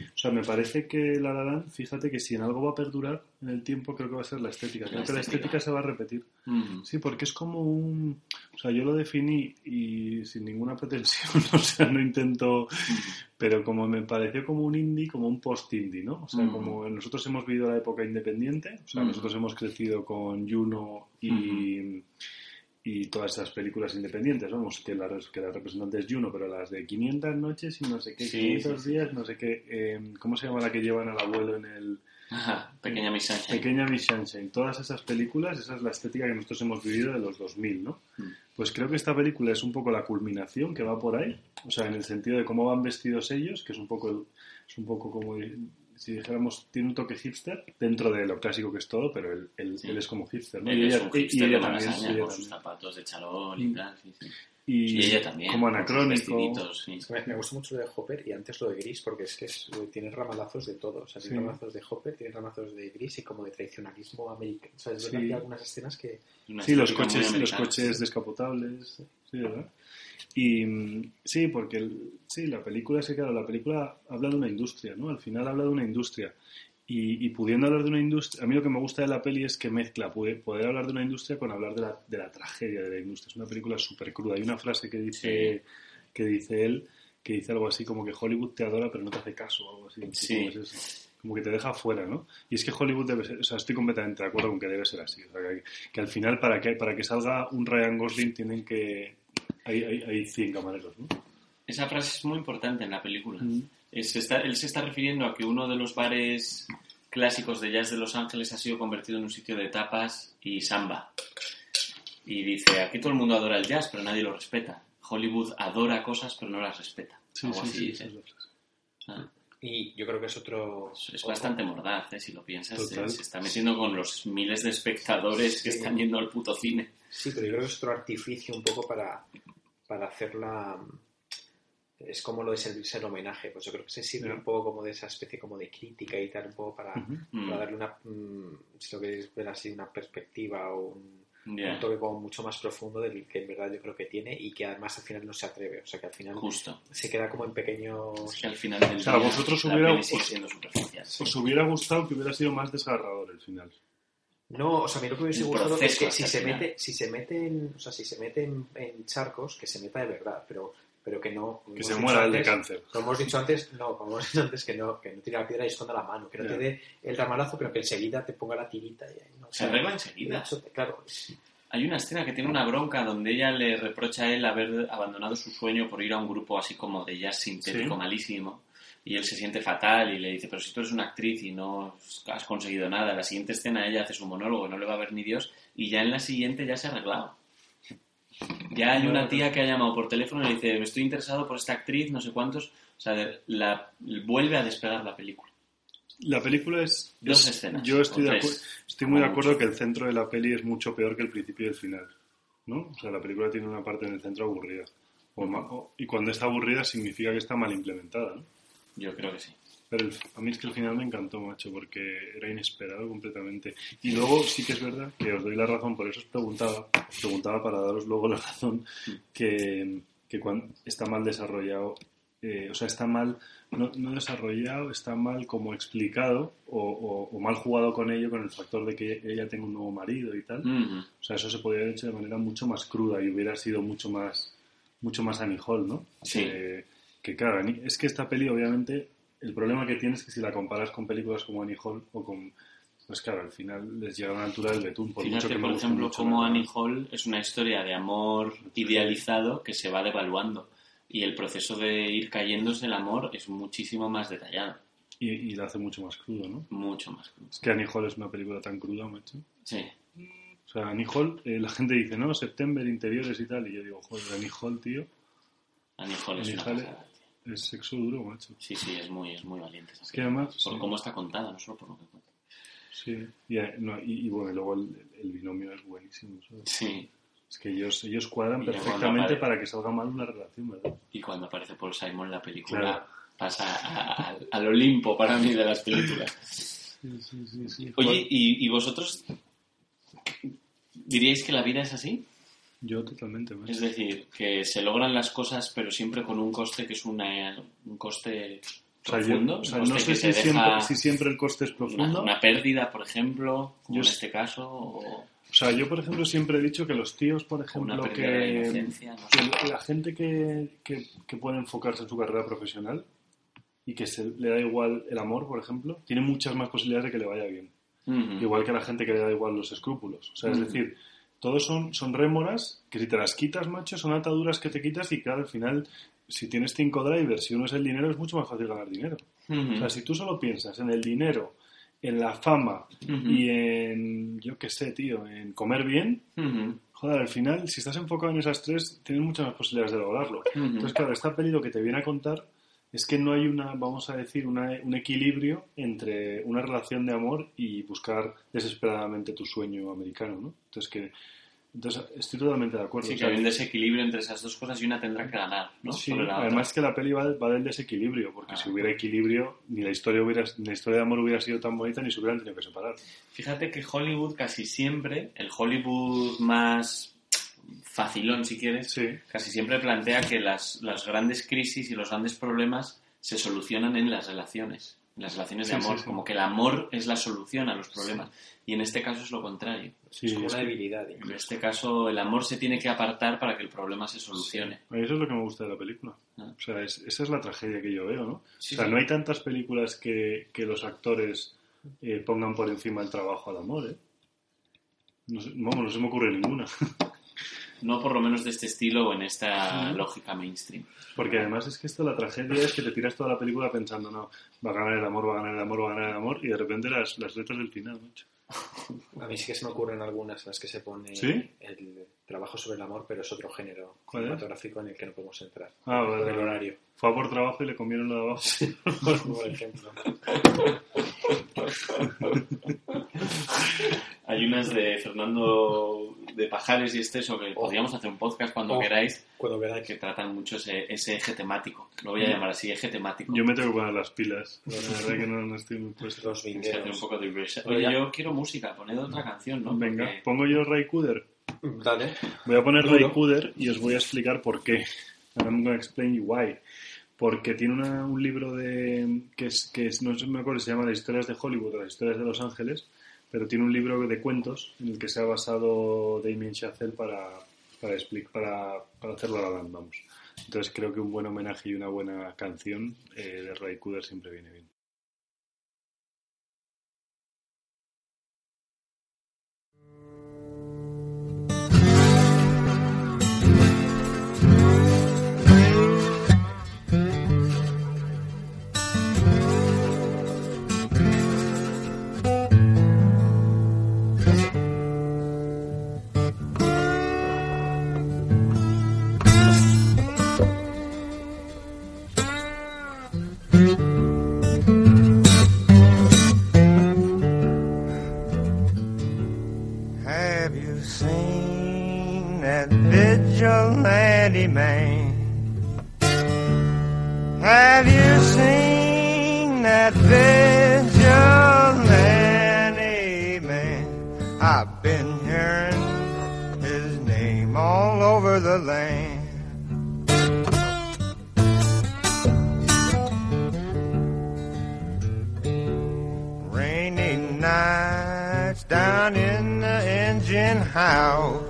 O sea, me parece que La La Land, fíjate que si en algo va a perdurar en el tiempo, creo que va a ser la estética. La Creo que la estética. se va a repetir. Mm. Sí, porque es como un... O sea, yo lo definí y sin ninguna pretensión, o sea, no intento... Pero como me pareció como un indie, como un post-indie, ¿no? O sea, Mm. como nosotros hemos vivido la época independiente, o sea, Mm. nosotros hemos crecido con Juno y... Y todas esas películas independientes, vamos, que la, que la representante es Juno, pero las de 500 noches y no sé qué, Sí, 500 sí, sí. días, no sé qué, eh, ¿cómo se llama la que llevan al abuelo en el, Ajá, pequeña Miss Sunshine. Pequeña Miss Sunshine, todas esas películas, esa es la estética que nosotros hemos vivido de los 2000, ¿no? Mm. Pues creo que esta película es un poco la culminación que va por ahí, o sea, en el sentido de cómo van vestidos ellos, que es un poco, el- es un poco como si dijéramos, tiene un toque hipster dentro de lo clásico que es todo, pero él, él- Sí. él es como hipster, ¿no? Él Y es ella- un y- y hipster ella también, malasaña, ella con sus también. zapatos de charol y Mm. tal. Sí, sí. Y, Y ella también. Como anacrónico. sí. Me, me gusta mucho lo de Hopper y antes lo de Gris porque es que es, tiene ramalazos de todo. O sea, tiene Sí. ramalazos de Hopper, tiene ramalazos de Gris y como de tradicionalismo americano. O sea, es Sí. verdad que hay algunas escenas que... Una Sí, los coches, los coches descapotables, sí, ¿verdad? Y sí, porque el- sí, la película, sí, claro, la película habla de una industria, ¿no? Al final habla de una industria. Y, y pudiendo hablar de una industria, a mí lo que me gusta de la peli es que mezcla poder hablar de una industria con hablar de la, de la tragedia de la industria. Es una película súper cruda. Hay una frase que dice, que dice él, que dice algo así como que Hollywood te adora pero no te hace caso o algo así. Sí. Como, es eso. Como que te deja fuera, ¿no? Y es que Hollywood debe ser, o sea, estoy completamente de acuerdo con que debe ser así. O sea, que, que al final para que, para que salga un Ryan Gosling tienen que... Hay, hay, hay 100 camareros, ¿no? Esa frase es muy importante en la película. Mm. Es- está- él se está refiriendo a que uno de los bares clásicos de jazz de Los Ángeles ha sido convertido en un sitio de tapas y samba. Y dice, aquí todo el mundo adora el jazz, pero nadie lo respeta. Hollywood adora cosas, pero no las respeta. Sí, Algo sí, así sí. Ah, Y yo creo que es otro... es- otro- bastante mordaz, ¿eh? si lo piensas. Se, se está metiendo con los miles de espectadores que están yendo al puto cine. Sí, pero yo creo que es otro artificio un poco para, para hacerla... Es como lo de servirse el homenaje. Pues yo creo que se sirve un poco como de esa especie como de crítica y tal, un poco para. Mm, para darle una... mm, si lo queréis ver así, una perspectiva o un, ya, un toque como mucho más profundo del que en verdad yo creo que tiene y que además al final no se atreve. O sea, que al final Justo. se queda como en pequeños... Es que al final del O sea, día vosotros hubiera- superficial. ¿Os hubiera gustado que hubiera sido más desgarrador el final? No, o sea, a mí lo que me hubiese gustado es que si se mete, si se mete en, o sea, si se mete en, en charcos, que se meta de verdad, pero que no. como Que hemos se dicho muera el de antes- cáncer. Como hemos dicho antes, no, como hemos dicho antes que no, que no tire la piedra y esconda la mano, que no te dé el ramalazo, pero que enseguida te ponga la tirita y ahí, ¿no? O Se arregla enseguida. claro, Hay una escena que tiene una bronca donde ella le reprocha a él haber abandonado su sueño por ir a un grupo así como de jazz sintético Sí. malísimo. Y él se siente fatal y le dice, pero si tú eres una actriz y no has conseguido nada, la siguiente escena ella hace su monólogo, no le va a ver ni Dios, y ya en la siguiente ya se ha arreglado. Ya hay una tía que ha llamado por teléfono y le dice, estoy interesado por esta actriz, no sé cuántos. O sea, la, vuelve a despegar la película. La película es... Dos es- escenas, Yo estoy, de estoy muy de acuerdo que el centro de la peli es mucho peor que el principio y el final. ¿No? O sea, la película tiene una parte en el centro aburrida. O ma- o- y cuando está aburrida significa que está mal implementada, ¿no? Yo creo que sí. Pero el- a mí es que el final me encantó, macho, porque era inesperado completamente. Y luego sí que es verdad que os doy la razón, por eso os preguntaba, os preguntaba para daros luego la razón, que, que cuando está mal desarrollado, eh, o sea, está mal, no, no desarrollado, está mal como explicado o, o- o mal jugado con ello, con el factor de que ella tenga un nuevo marido y tal. O sea, eso se podría haber hecho de manera mucho más cruda y hubiera sido mucho más, mucho más Annie Hall, ¿no? Sí. Que, que, claro, es que esta peli, obviamente, el problema que tiene es que si la comparas con películas como Annie Hall o con... Pues claro, al final les llega a una altura del betún, por mucho Fíjate, que me por ejemplo, mucho como Annie Hall es una historia de amor idealizado que se va devaluando. Y el proceso de ir cayéndose el amor es muchísimo más detallado. Y, y la hace mucho más crudo, ¿no? Mucho más. crudo. Es que Annie Hall es una película tan cruda, macho. Sí. O sea, Annie Hall, eh, la gente dice, no, September, interiores y tal, y yo digo, joder, Annie Hall, tío. Annie Hall es Annie una Hall pasada. Es sexo duro, macho. Sí, sí, es muy, es muy valiente. esa Es que además, Por sí. cómo está contada, no solo por lo que cuenta. Sí, y, eh, no, y, y bueno, luego el, el binomio es buenísimo. ¿sabes? Sí. Es que ellos, ellos cuadran perfectamente apare- para que salga mal una relación, ¿verdad? Y cuando aparece Paul Simon, la película Claro. pasa a- a- al Olimpo para mí de las películas. Sí, sí, sí. sí. Oye, ¿y, y vosotros diríais que la vida es así? Yo totalmente, macho. Es decir, que se logran las cosas, pero siempre con un coste que es una, un coste O sea, yo- profundo. o sea, un no sé si deja siempre, si siempre el coste es profundo. una pérdida, por ejemplo, como Yo en este caso, o O sea, yo, por ejemplo, siempre he dicho que los tíos, por ejemplo, que. No la gente que, que, que puede enfocarse en su carrera profesional y que se, le da igual el amor, por ejemplo, tiene muchas más posibilidades de que le vaya bien. Igual que a la gente que le da igual los escrúpulos. O sea, es decir, todos son, son rémoras que si te las quitas, macho, son ataduras que te quitas y claro, al final, si tienes cinco drivers, si uno es el dinero, es mucho más fácil ganar dinero. Ujú. O sea, si tú solo piensas en el dinero, en la fama y en, yo qué sé, tío, en comer bien, Ujú. joder, al final, si estás enfocado en esas tres, tienes muchas más posibilidades de lograrlo. Entonces, claro, esta peli lo que te viene a contar es que no hay una, vamos a decir, una- un equilibrio entre una relación de amor y buscar desesperadamente tu sueño americano, ¿no? Entonces, que, entonces estoy totalmente de acuerdo. Sí, O que sea, hay un desequilibrio entre esas dos cosas y una tendrá que ganar, ¿no? sí, además que la peli va, va del desequilibrio, porque Ah. si hubiera equilibrio, ni la historia hubiera, ni la historia de amor hubiera sido tan bonita ni se hubieran tenido que separar. Fíjate que Hollywood casi siempre, el Hollywood más facilón si quieres, Sí. casi siempre plantea que las, las grandes crisis y los grandes problemas se solucionan en las relaciones, en las relaciones de Sí, amor, sí. como que el amor es la solución a los problemas. Y en este caso es lo contrario. Sí, es como una debilidad. En este caso el amor se tiene que apartar para que el problema se solucione. Eso es lo que me gusta de la película. Ah. O sea, es- esa es la tragedia que yo veo, ¿no? O sea, no hay tantas películas que, que los actores eh, pongan por encima el trabajo al amor, ¿eh? No sé- vamos, no se me ocurre ninguna. No por lo menos de este estilo o en esta lógica mainstream. Porque además es que esto, la tragedia es que te tiras toda la película pensando, no, va a ganar el amor, va a ganar el amor, va a ganar el amor, y de repente las, las letras del final, macho. A mí sí que se me ocurren algunas en las que se pone ¿Sí? el trabajo sobre el amor, pero es otro género cinematográfico en el que no podemos entrar. Ah, vale, el vale. horario, Fue a por trabajo y le comieron lo de abajo. por ejemplo. Hay unas de Fernando de Pajares y este sobre Oh. podríamos hacer un podcast cuando Oh. queráis Cuando veáis que tratan mucho ese, ese eje temático. Lo voy a llamar así, eje temático. Yo me tengo que poner las pilas. La verdad que no, no estoy muy puesto. los hacer un poco de Oye, yo quiero música, poned otra canción, ¿no? Venga, Porque- pongo yo Ray Cooder. Dale. Voy a poner Duro. Ray Cooder y os voy a explicar por qué. And I'm gonna explain you why. Porque tiene una- un libro de que es, que es- no sé, me acuerdo, se llama Las historias de Hollywood o las historias de Los Ángeles, pero tiene un libro de cuentos en el que se ha basado Damien Chazelle para, para, expli- para, para hacer La La Land, vamos. Entonces creo que un buen homenaje y una buena canción eh, de Ray Cooder siempre viene bien. Have now.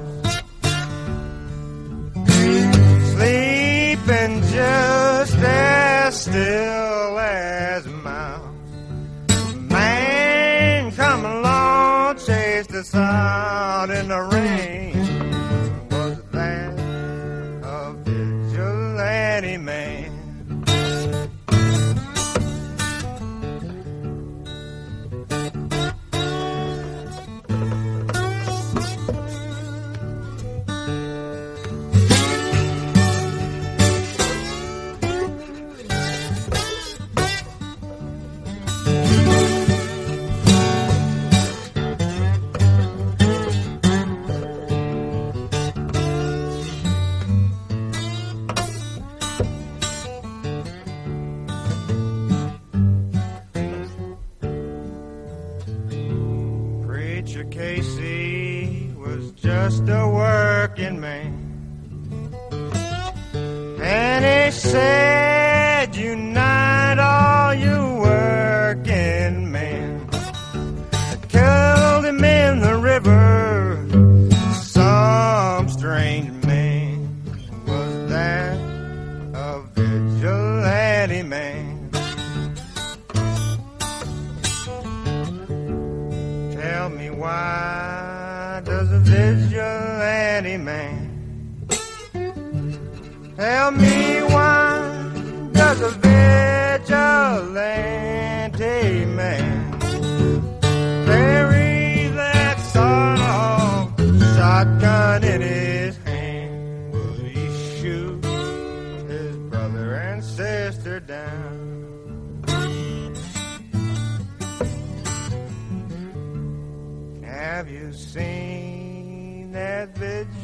And he said, Unite all you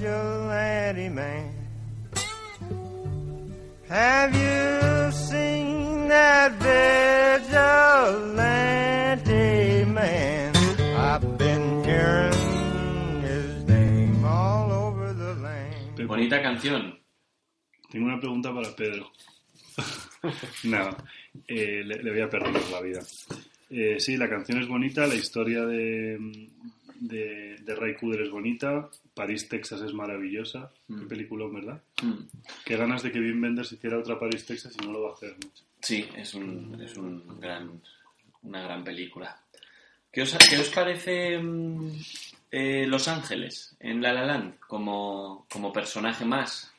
vigilante man? Have you seen that vigilante man? I've been hearing his name all over the land. Bonita canción. Tengo una pregunta para Pedro. Nada, eh, le, le voy a perdonar la vida. Eh, sí, la canción es bonita, la historia de, de, de Ray Cooder es bonita, París, Texas es maravillosa. Qué Mm. peliculón, ¿verdad? Mm. Qué ganas de que Wim Wenders hiciera otra París, Texas y no lo va a hacer. ¿no? Sí, es, un, es un gran, una gran película. ¿Qué os, qué os parece mm, eh, Los Ángeles en La La Land como, como personaje más?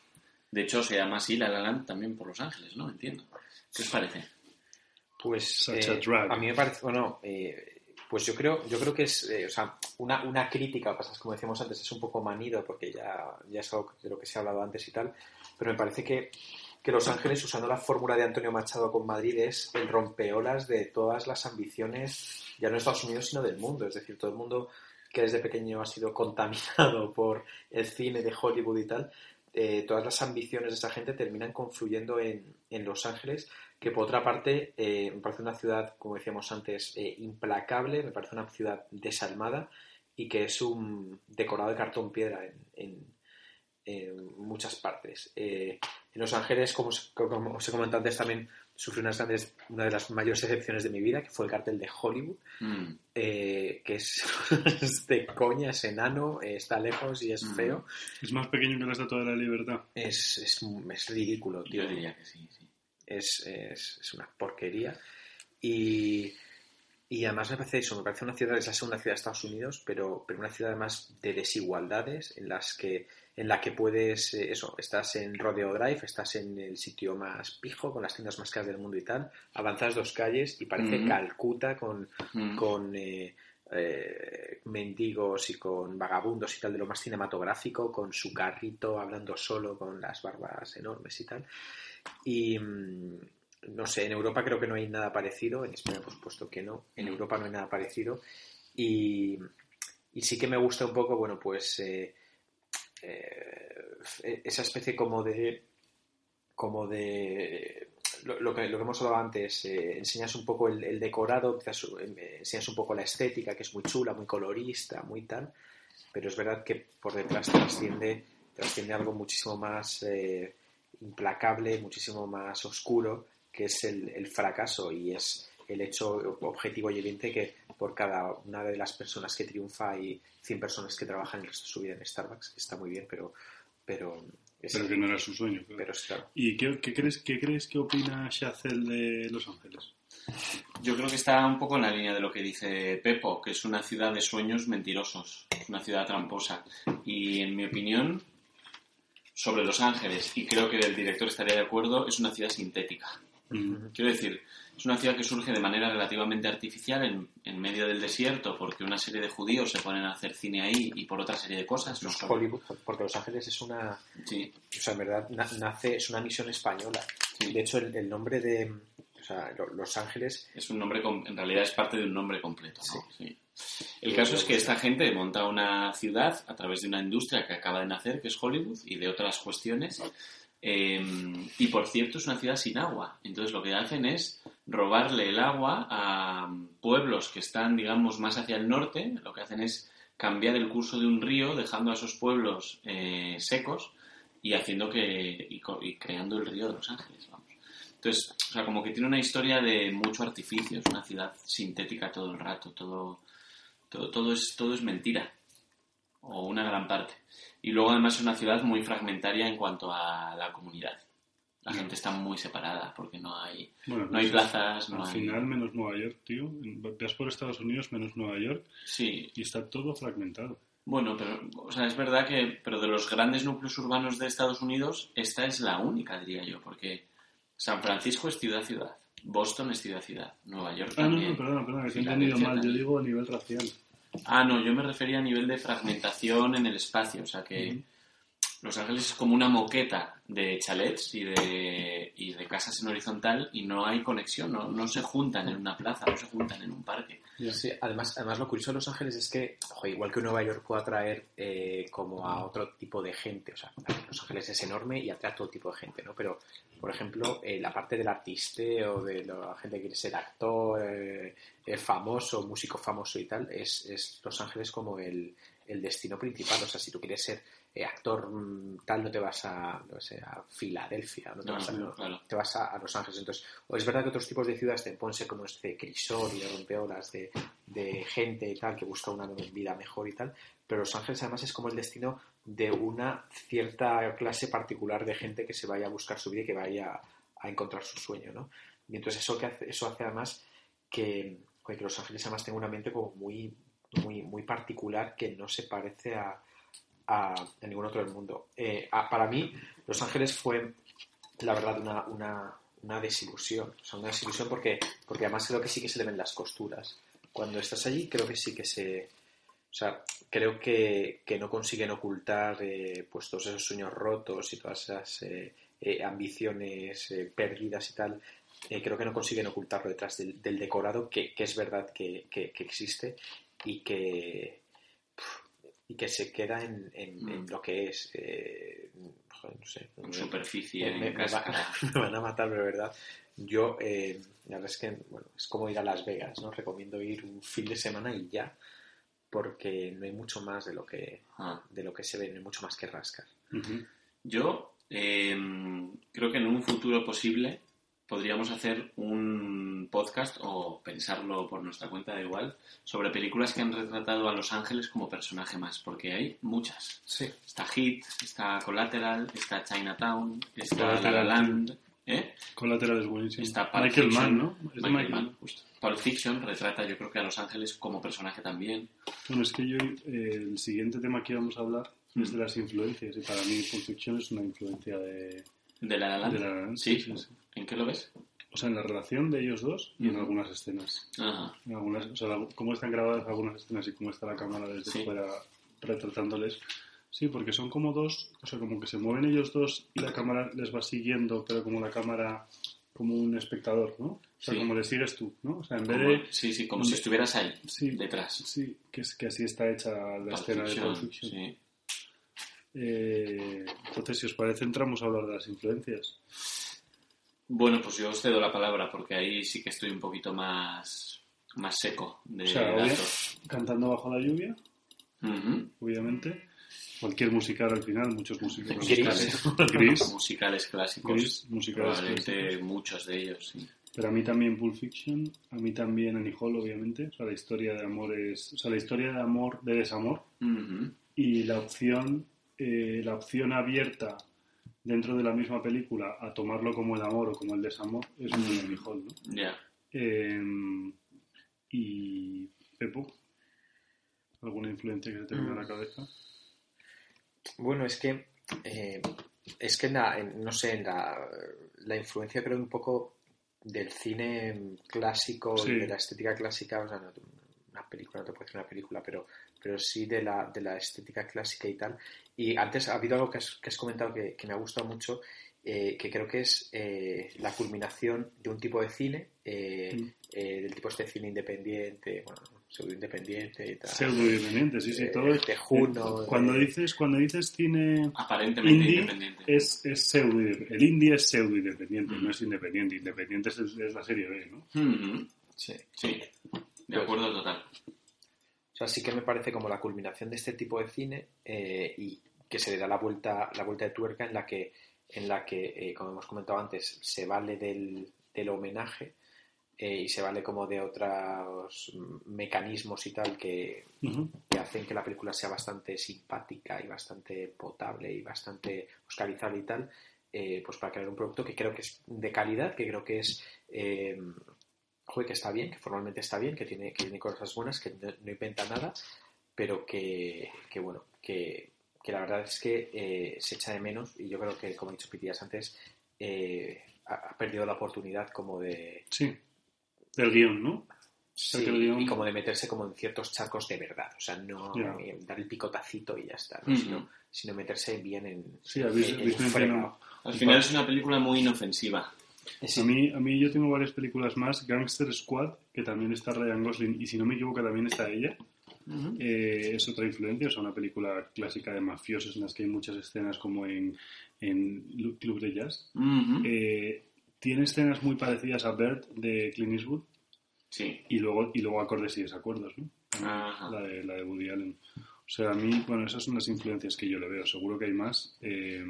De hecho, se llama así La La Land también por Los Ángeles, ¿no? Entiendo. ¿Qué os parece? Pues Such eh, a drag. a mí me parece, bueno, eh, pues yo creo, yo creo que es, eh, o sea, una, una crítica, pasas como decíamos antes, es un poco manido porque ya, ya es algo de lo que se ha hablado antes y tal, pero me parece que, que Los Ángeles, usando la fórmula de Antonio Machado con Madrid, es el rompeolas de todas las ambiciones, ya no de Estados Unidos, sino del mundo, es decir, todo el mundo que desde pequeño ha sido contaminado por el cine de Hollywood y tal, eh, todas las ambiciones de esa gente terminan confluyendo en, en Los Ángeles, que por otra parte eh, me parece una ciudad, como decíamos antes, eh, implacable, me parece una ciudad desalmada y que es un decorado de cartón piedra en, en- en muchas partes. Eh, en Los Ángeles, como, os- como os he comentado antes, también sufrí unas grandes- una de las mayores decepciones de mi vida, que fue el cartel de Hollywood, Mm. eh, que es, es de coña, es enano, eh, está lejos y es Mm. feo. Es más pequeño que la Estatua de la Libertad. Es, es, es ridículo, tío. Yo diría que sí, sí. Es, es- es una porquería. Y, y además me parece eso, me parece una ciudad, es la segunda ciudad de Estados Unidos, pero, pero una ciudad además de desigualdades en las que en la que puedes, eh, eso, estás en Rodeo Drive, estás en el sitio más pijo, con las tiendas más caras del mundo y tal, avanzas dos calles y parece. Calcuta con, Mm. con eh, eh, mendigos y con vagabundos y tal, de lo más cinematográfico, con su carrito hablando solo, con las barbas enormes y tal. Y mm, no sé, en Europa creo que no hay nada parecido, en España por supuesto que no, en Europa no hay nada parecido. Y, y sí que me gusta un poco, bueno, pues eh, eh, esa especie como de como de lo, que, lo que hemos hablado antes, eh, enseñas un poco el, decorado, eh, enseñas un poco la estética, que es muy chula, muy colorista, muy tal, pero es verdad que por detrás trasciende, trasciende algo muchísimo más implacable, muchísimo más oscuro, que es el, el fracaso y es el hecho objetivo y evidente que por cada una de las personas que triunfa hay 100 personas que trabajan el resto de su vida en Starbucks, que está muy bien, pero... pero es- Pero que no era su sueño. claro. pero es claro. ¿Y qué, qué crees, qué crees que opina Shazel de Los Ángeles? Yo creo que está un poco en la línea de lo que dice Pepo, que es una ciudad de sueños mentirosos, es una ciudad tramposa. Y en mi opinión, sobre Los Ángeles, y creo que el director estaría de acuerdo, es una ciudad sintética. Mm. Quiero decir, es una ciudad que surge de manera relativamente artificial en, en medio del desierto, porque una serie de judíos se ponen a hacer cine ahí y por otra serie de cosas. No Hollywood, porque Los Ángeles es una, Sí, o sea, en verdad na- nace, es una misión española. sí. De hecho, el, el nombre de, o sea, Lo- Los Ángeles, Es un nombre, com- en realidad es parte de un nombre completo, ¿no? Sí. El caso es que esta gente monta una ciudad a través de una industria que acaba de nacer, que es Hollywood, y de otras cuestiones. Eh, y por cierto, es una ciudad sin agua. Entonces lo que hacen es robarle el agua a pueblos que están, digamos, más hacia el norte. Lo que hacen es cambiar el curso de un río, dejando a esos pueblos eh, secos y haciendo que y, y creando el río de Los Ángeles, vamos. Entonces, o sea, como que tiene una historia de mucho artificio, es una ciudad sintética todo el rato, todo, todo, todo es, todo es mentira, o una gran parte. Y luego además es una ciudad muy fragmentaria en cuanto a la comunidad. La gente está muy separada porque no hay, Bueno, no hay pues, plazas, no Al hay... final, menos Nueva York, tío. Veas por Estados Unidos, menos Nueva York, Sí, y está todo fragmentado. Bueno, pero, o sea, es verdad que, pero de los grandes núcleos urbanos de Estados Unidos, esta es la única, diría yo, porque San Francisco es ciudad-ciudad, Boston es ciudad-ciudad, Nueva York Ah, no, también. no, perdona, perdona, que he entendido mal. Yo digo a nivel racial. Ah, no, yo me refería a nivel de fragmentación en el espacio, o sea que. Los Ángeles es como una moqueta de chalets y de, y de casas en horizontal y no hay conexión, no, no se juntan en una plaza, no se juntan en un parque. Además, además lo curioso de Los Ángeles es que, igual que Nueva York puede atraer eh, como a otro tipo de gente, o sea, Los Ángeles es enorme y atrae a todo tipo de gente, ¿no? Pero, por ejemplo, eh, la parte del artisteo, de la gente que quiere ser actor, eh, eh, famoso, músico famoso y tal, es, es Los Ángeles como el, el destino principal. O sea, si tú quieres ser eh, actor tal, no te vas a, no sé, a Filadelfia, no te No, vas a, no, claro. te vas a, a Los Ángeles. Entonces, o es verdad que otros tipos de ciudades te pueden ser como este crisol y de rompeolas de, de gente y tal que busca una vida mejor y tal, pero Los Ángeles además es como el destino de una cierta clase particular de gente que se vaya a buscar su vida y que vaya a encontrar su sueño, ¿no? Y entonces eso, que hace, eso hace además que, que Los Ángeles además tenga un ambiente como muy, muy, muy particular que no se parece a, a, a ningún otro del mundo. Eh, a- para mí, Los Ángeles fue, la verdad, una, una, una desilusión. O sea, una desilusión porque, porque además creo que sí que se le ven las costuras. Cuando estás allí, creo que sí que se. O sea, creo que, que no consiguen ocultar eh, pues todos esos sueños rotos y todas esas eh, eh, ambiciones eh, perdidas y tal. Eh, creo que no consiguen ocultarlo detrás del, del decorado, que, que es verdad que, que- que existe y que, y que se queda en, en- en Mm. lo que es. eh, joder, no sé. En superficie, Me- en me cáscara. me van a matar, pero de verdad. Yo, eh, la verdad es que bueno, es como ir a Las Vegas, ¿no? Recomiendo ir un fin de semana y ya, porque no hay mucho más de lo que, Ah. de lo que se ve, no hay mucho más que rascar. Ujú. Yo eh, creo que en un futuro posible podríamos hacer un podcast o pensarlo por nuestra cuenta, da igual, sobre películas que han retratado a Los Ángeles como personaje más, porque hay muchas. Sí. Está Hit, está Collateral, está Chinatown, está La La Collateral, Land, ¿eh? Colateral es buenísimo. está Pulp Michael Fiction, Mann, ¿no? Es de Michael Michael Mann, justo. Pulp Fiction retrata yo creo que a Los Ángeles como personaje también. Bueno, es que yo, eh, el siguiente tema que íbamos a hablar es de Mm. las influencias, y para mí Pulp Fiction es una influencia de, ¿De La La Land? de la La Land. Sí. sí, sí. ¿En qué lo ves? O sea, en la relación de ellos dos y en algunas escenas. Ajá. En algunas, o sea, la- cómo están grabadas algunas escenas y cómo está la cámara desde Sí. fuera retratándoles. Sí, porque son como dos, o sea, como que se mueven ellos dos y la cámara les va siguiendo, pero como la cámara, como un espectador, ¿no? O sea, Sí. como le sigues tú, ¿no? O sea, en vez de... sí, sí, como si estuvieras ahí, Sí, detrás. Sí, que, es, que así está hecha la Pulp escena de Pulp Fiction. sí. Eh, entonces, si os parece, entramos a hablar de las influencias. Bueno, pues yo os cedo la palabra porque ahí sí que estoy un poquito más, más seco de O sea, datos. Cantando bajo la lluvia, obviamente. Cualquier musical al final, muchos musicales. Gris. musicales. Gris. Musicales clásicos. Gris, musicales Probablemente clásicos. muchos de ellos, sí. Pero a mí también Pulp Fiction, a mí también Annie Hall, obviamente. O sea, la historia de amor es... O sea, la historia de amor, de desamor. Y la opción, eh, la opción abierta dentro de la misma película a tomarlo como el amor o como el desamor es muy Hall, ¿no? Ya. Eh, y Pepo, ¿alguna influencia que se te venga a la cabeza? Bueno, es que eh, es que en la, en- no sé, en la, la influencia creo un poco del cine clásico Sí. y de la estética clásica, o sea, no, una película, no te puedo decir una película, pero, pero sí de la, de la estética clásica y tal. Y antes ha habido algo que has, que has comentado que, que me ha gustado mucho, eh, que creo que es eh, la culminación de un tipo de cine, eh, Mm. eh, del tipo este cine independiente, bueno, pseudo independiente y tal. Pseudo independiente, sí, sí, todo. de Juno, eh, cuando dices, cuando dices cine Aparentemente indie, independiente. es, es pseudo El indie es pseudo independiente, Mm. no es independiente. Independiente es, es la serie B, ¿no? Ujú. Sí. Sí, de acuerdo total. O sea, sí que me parece como la culminación de este tipo de cine eh, y que se le da la vuelta, la vuelta de tuerca en la que, en la que eh, como hemos comentado antes, se vale del, del homenaje eh, y se vale como de otros mecanismos y tal que, que hacen que la película sea bastante simpática y bastante potable y bastante oscarizable y tal, eh, pues para crear un producto que creo que es de calidad, que creo que es eh, joder, que está bien, que formalmente está bien, que tiene, que tiene cosas buenas, que no, no inventa nada, pero que, que bueno, que, que la verdad es que eh, se echa de menos y yo creo que, como he dicho Pitillas antes, eh, ha, ha perdido la oportunidad como de, Sí. Del guion, ¿no? Sí, guión- y como de meterse como en ciertos charcos de verdad, o sea, no Ya. eh, dar el picotacito y ya está, ¿no? Ujú. sino, sino meterse bien en, Sí, en- en fregado. Al final es una película muy inofensiva. Sí. A mí, a mí yo tengo varias películas más. Gangster Squad, que también está Ryan Gosling, y si no me equivoco también está ella. Eh, es otra influencia, o sea, una película clásica de mafiosos en las que hay muchas escenas como en, en Lu- Club de Jazz. Ujú. Eh, tiene escenas muy parecidas a Bert de Clint Eastwood Sí. y luego, y luego acordes y desacuerdos, ¿no? Ajá. La, de, la de Woody Allen. O sea, a mí, bueno, esas son las influencias que yo le veo. Seguro que hay más. eh,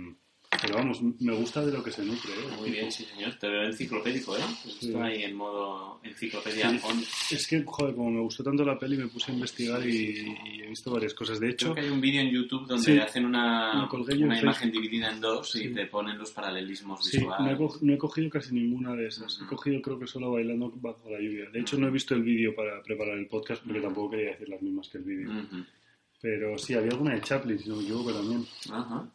pero vamos, me gusta de lo que se nutre. ¿eh? Muy bien, sí, señor. Te veo enciclopédico, ¿eh? Sí. Ahí en modo enciclopedia. Sí. on. Es que, joder, como me gustó tanto la peli, me puse a investigar y, y he visto varias cosas. De hecho, Creo que hay un vídeo en YouTube donde Sí. hacen una, una en imagen dividida en dos y te ponen los paralelismos sí, visuales. no he, co- no he cogido casi ninguna de esas. He cogido, creo que solo bailando bajo la lluvia. De hecho, no he visto el vídeo para preparar el podcast porque tampoco quería decir las mismas que el vídeo. Pero sí, había alguna de Chaplin, si no me equivoco también.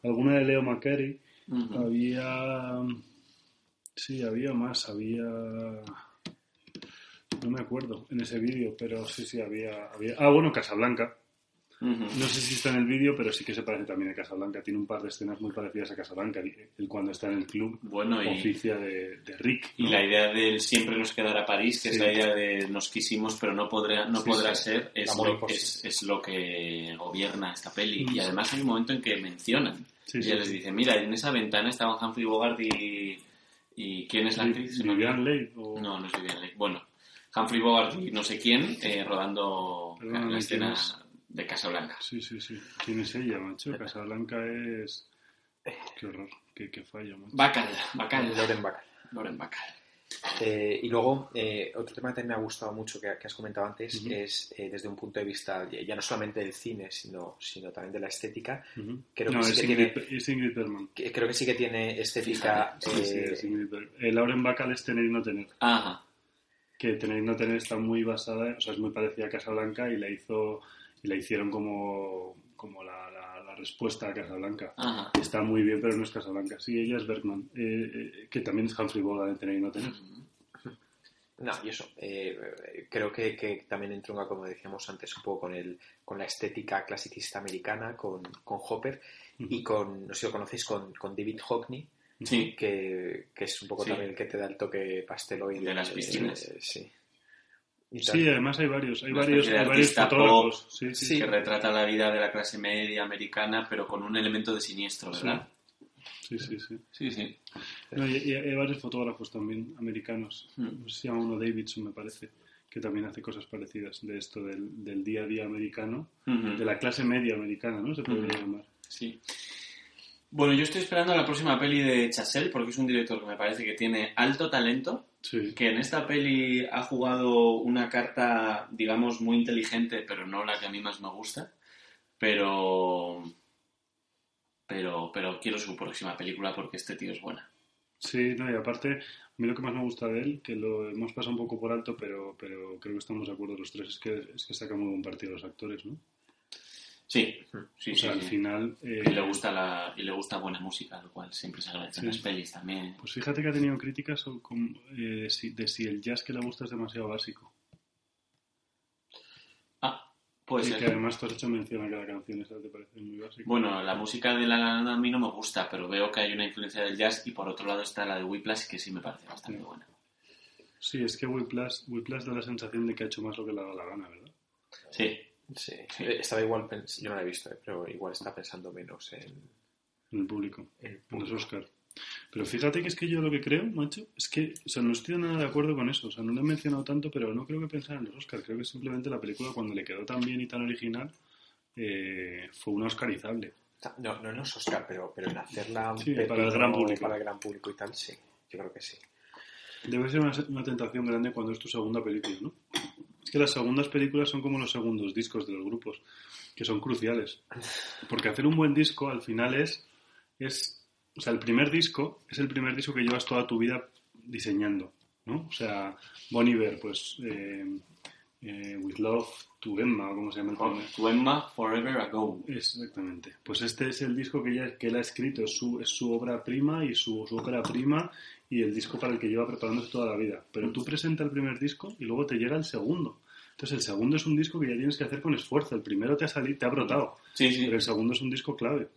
Alguna de Leo McCarey. Había. Sí, había más. Había. No me acuerdo en ese vídeo, pero sí, sí, había, había. Ah, bueno, Casablanca. No sé si está en el vídeo, pero sí que se parece también a Casablanca. Tiene un par de escenas muy parecidas a Casablanca. El, el cuando está en el club Bueno, y, oficia de, de Rick. y la idea del siempre nos quedará París, que Sí. es la idea de nos quisimos pero no podrá, no Sí, podrá sí. ser, es lo, es, es lo que gobierna esta peli. Mm. Y además hay un momento en que mencionan. Sí, y les sí. dice, mira, en esa ventana estaban Humphrey Bogart y... ¿Y quién es la actriz? Vivian. Leigh. O... No, no es Vivian Leigh. Bueno, Humphrey Bogart y no sé quién eh, rodando Perdóname, la escena. De Casablanca. Sí, sí, sí. ¿Quién es ella, macho? Casablanca es. Qué horror. Qué, qué falla, macho. Bacal, Bacal. Loren Bacall. Loren Bacal. Eh, y luego, eh, otro tema que también me ha gustado mucho que, que has comentado antes Ujú. es eh, desde un punto de vista ya no solamente del cine, sino, sino también de la estética. Creo no, que sí es, que Ingrid, tiene- es Ingrid Bergman. que creo que sí que tiene estética. Sí, sí, eh, es Ingrid Bergman. Lauren Bacall es Tener y No Tener. Ajá. Que Tener y No Tener está muy basada, o sea, es muy parecida a Casablanca y la hizo y la hicieron como, como la, la- la respuesta a Casablanca. Ajá. Está muy bien, pero no es Casablanca. Sí, ella es Bergman, eh, eh, que también es Humphrey Bogart de Tener y No Tener. No, y eso, eh, creo que, que también entronca, como decíamos antes, un poco con, el, con la estética clasicista americana, con, con Hopper y con, no sé si lo conocéis, con, con David Hockney, Sí. que, que es un poco Sí. también el que te da el toque pasteloide. De las piscinas. eh, sí. Y tal. Sí, además hay varios, hay Una varios, hay fotógrafos. Sí, sí, Sí. Que retrata la vida de la clase media americana, pero con un elemento de siniestro, ¿verdad? sí, sí, sí. Sí, sí. No, y, y hay varios fotógrafos también americanos. Mm. Se llama uno Davidson, me parece, que también hace cosas parecidas de esto del, del día a día americano, de la clase media americana, ¿no? Se podría llamar. Sí. Bueno, yo estoy esperando la próxima peli de Chazelle porque es un director que me parece que tiene alto talento, Sí. que en esta peli ha jugado una carta, digamos, muy inteligente, pero no la que a mí más me gusta. Pero, pero, pero quiero su próxima película porque este tío es buena. Sí, no, y aparte, a mí lo que más me gusta de él, que lo hemos pasado un poco por alto, pero, pero creo que estamos de acuerdo los tres, es que, es que saca muy buen partido los actores, ¿no? Sí, sí, o sí. al sí. final... eh, Y le gusta la y le gusta buena música, lo cual siempre se agradece en Sí. las pelis también. Pues fíjate que ha tenido críticas eh, de, si, de si el jazz que le gusta es demasiado básico. Ah, puede y ser. que además tú has hecho mención a que la canción esa te parece muy básica. Bueno, la música de La La a mí no me gusta, pero veo que hay una influencia del jazz y por otro lado está la de Whiplash que sí me parece bastante buena. Sí, es que Whiplash, Whiplash da la sensación de que ha hecho más lo que le ha dado la gana, ¿verdad? Sí, Sí. Eh, Estaba igual, yo no la he visto, eh, pero igual está pensando menos en, En el público, en los. Oscar. Pero fíjate que es que yo lo que creo, macho, es que, o sea, no estoy nada de acuerdo con eso. O sea, no lo he mencionado tanto, pero no creo que pensar en los Oscars. Creo que simplemente la película, cuando le quedó tan bien y tan original, eh, fue una oscarizable. No, no en los Oscar, pero, pero en hacerla un Sí, para el gran público. para el gran público y tal, sí. Yo creo que sí. Debe ser una, una tentación grande cuando es tu segunda película, ¿no? Es que las segundas películas son como los segundos discos de los grupos, que son cruciales. Porque hacer un buen disco al final es, es, o sea, el primer disco es el primer disco que llevas toda tu vida diseñando, ¿no? O sea, Bon Iver, pues, eh, eh, With Love to Emma, o como se llama el primer. To Emma Forever Ago. Exactamente. Pues este es el disco que, ella, que él ha escrito, es su, es su obra prima y su, su ópera prima y el disco para el que lleva preparándose toda la vida. Pero tú presentas el primer disco y luego te llega el segundo. Entonces el segundo es un disco que ya tienes que hacer con esfuerzo. El primero te ha salido, te ha brotado, Sí, sí. pero el segundo es un disco clave.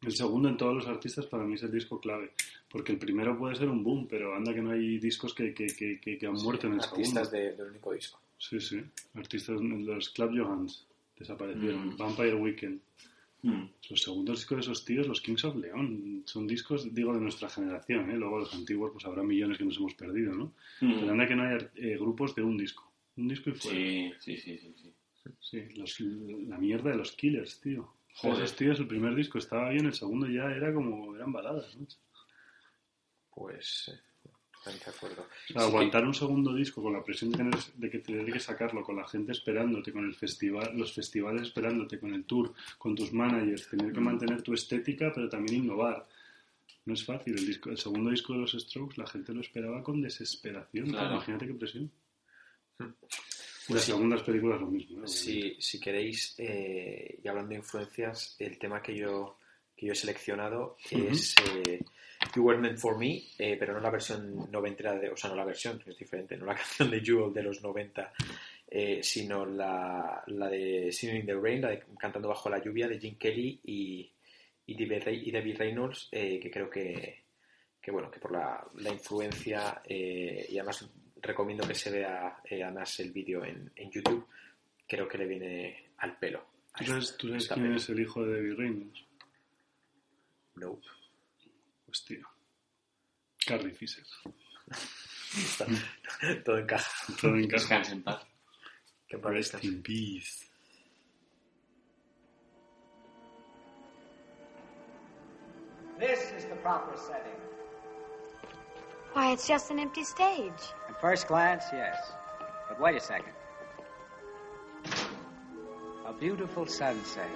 El segundo en todos los artistas para mí es el disco clave. Porque el primero puede ser un boom, pero anda que no hay discos que, que, que, que- han muerto en el segundo. Artistas de- del único disco. Sí, sí. Artistas, los Club Johans desaparecieron. Mm. Vampire Weekend. Mm. Los segundos discos de esos tíos, los Kings of Leon, son discos, digo, de nuestra generación, ¿eh? Luego los antiguos, pues habrá millones que nos hemos perdido, ¿no? Mm. Pero anda que no hay eh, grupos de un disco. Un disco y fuera. Sí, sí, sí, sí, sí. Sí, los- la mierda de los Killers, tío. Joder. Esos tíos, el primer disco estaba bien, el segundo ya era como, eran baladas, ¿no? Pues, eh, totalmente de acuerdo. O sea, Sí, aguantar un segundo disco con la presión de, que tener que sacarlo, con la gente esperándote, con el festival, los festivales esperándote, con el tour, con tus managers, tener que mantener tu estética, pero también innovar. No es fácil. El, disco, el segundo disco de los Strokes, la gente lo esperaba con desesperación. Claro. Imagínate qué presión. Pues las sí. segundas películas lo mismo. ¿eh? Si, si queréis, eh, y hablando de influencias, el tema que yo, que yo he seleccionado es eh, You Were Meant For Me, eh, pero no la versión noventera, de, o sea, no la versión, es diferente, no la canción de Jewel de los 90, eh, sino la, la de Singing in the Rain, la de Cantando Bajo la Lluvia de Jim Kelly y, y, David, y David Reynolds, eh, que creo que, que, bueno, que por la, la influencia, eh, y además recomiendo que se vea eh, además el vídeo en, en YouTube, creo que le viene al pelo. ¿Tú sabes, tú sabes Esta quién es el hijo de David Reynolds? Nope. Pues tío. Carrie Fisher. Todo encaja. Todo en casa. Descansa en paz. Que en paz Rest in peace. This is the proper setting. Why, it's just an empty stage. At first glance, yes. But wait a second. A beautiful sunset.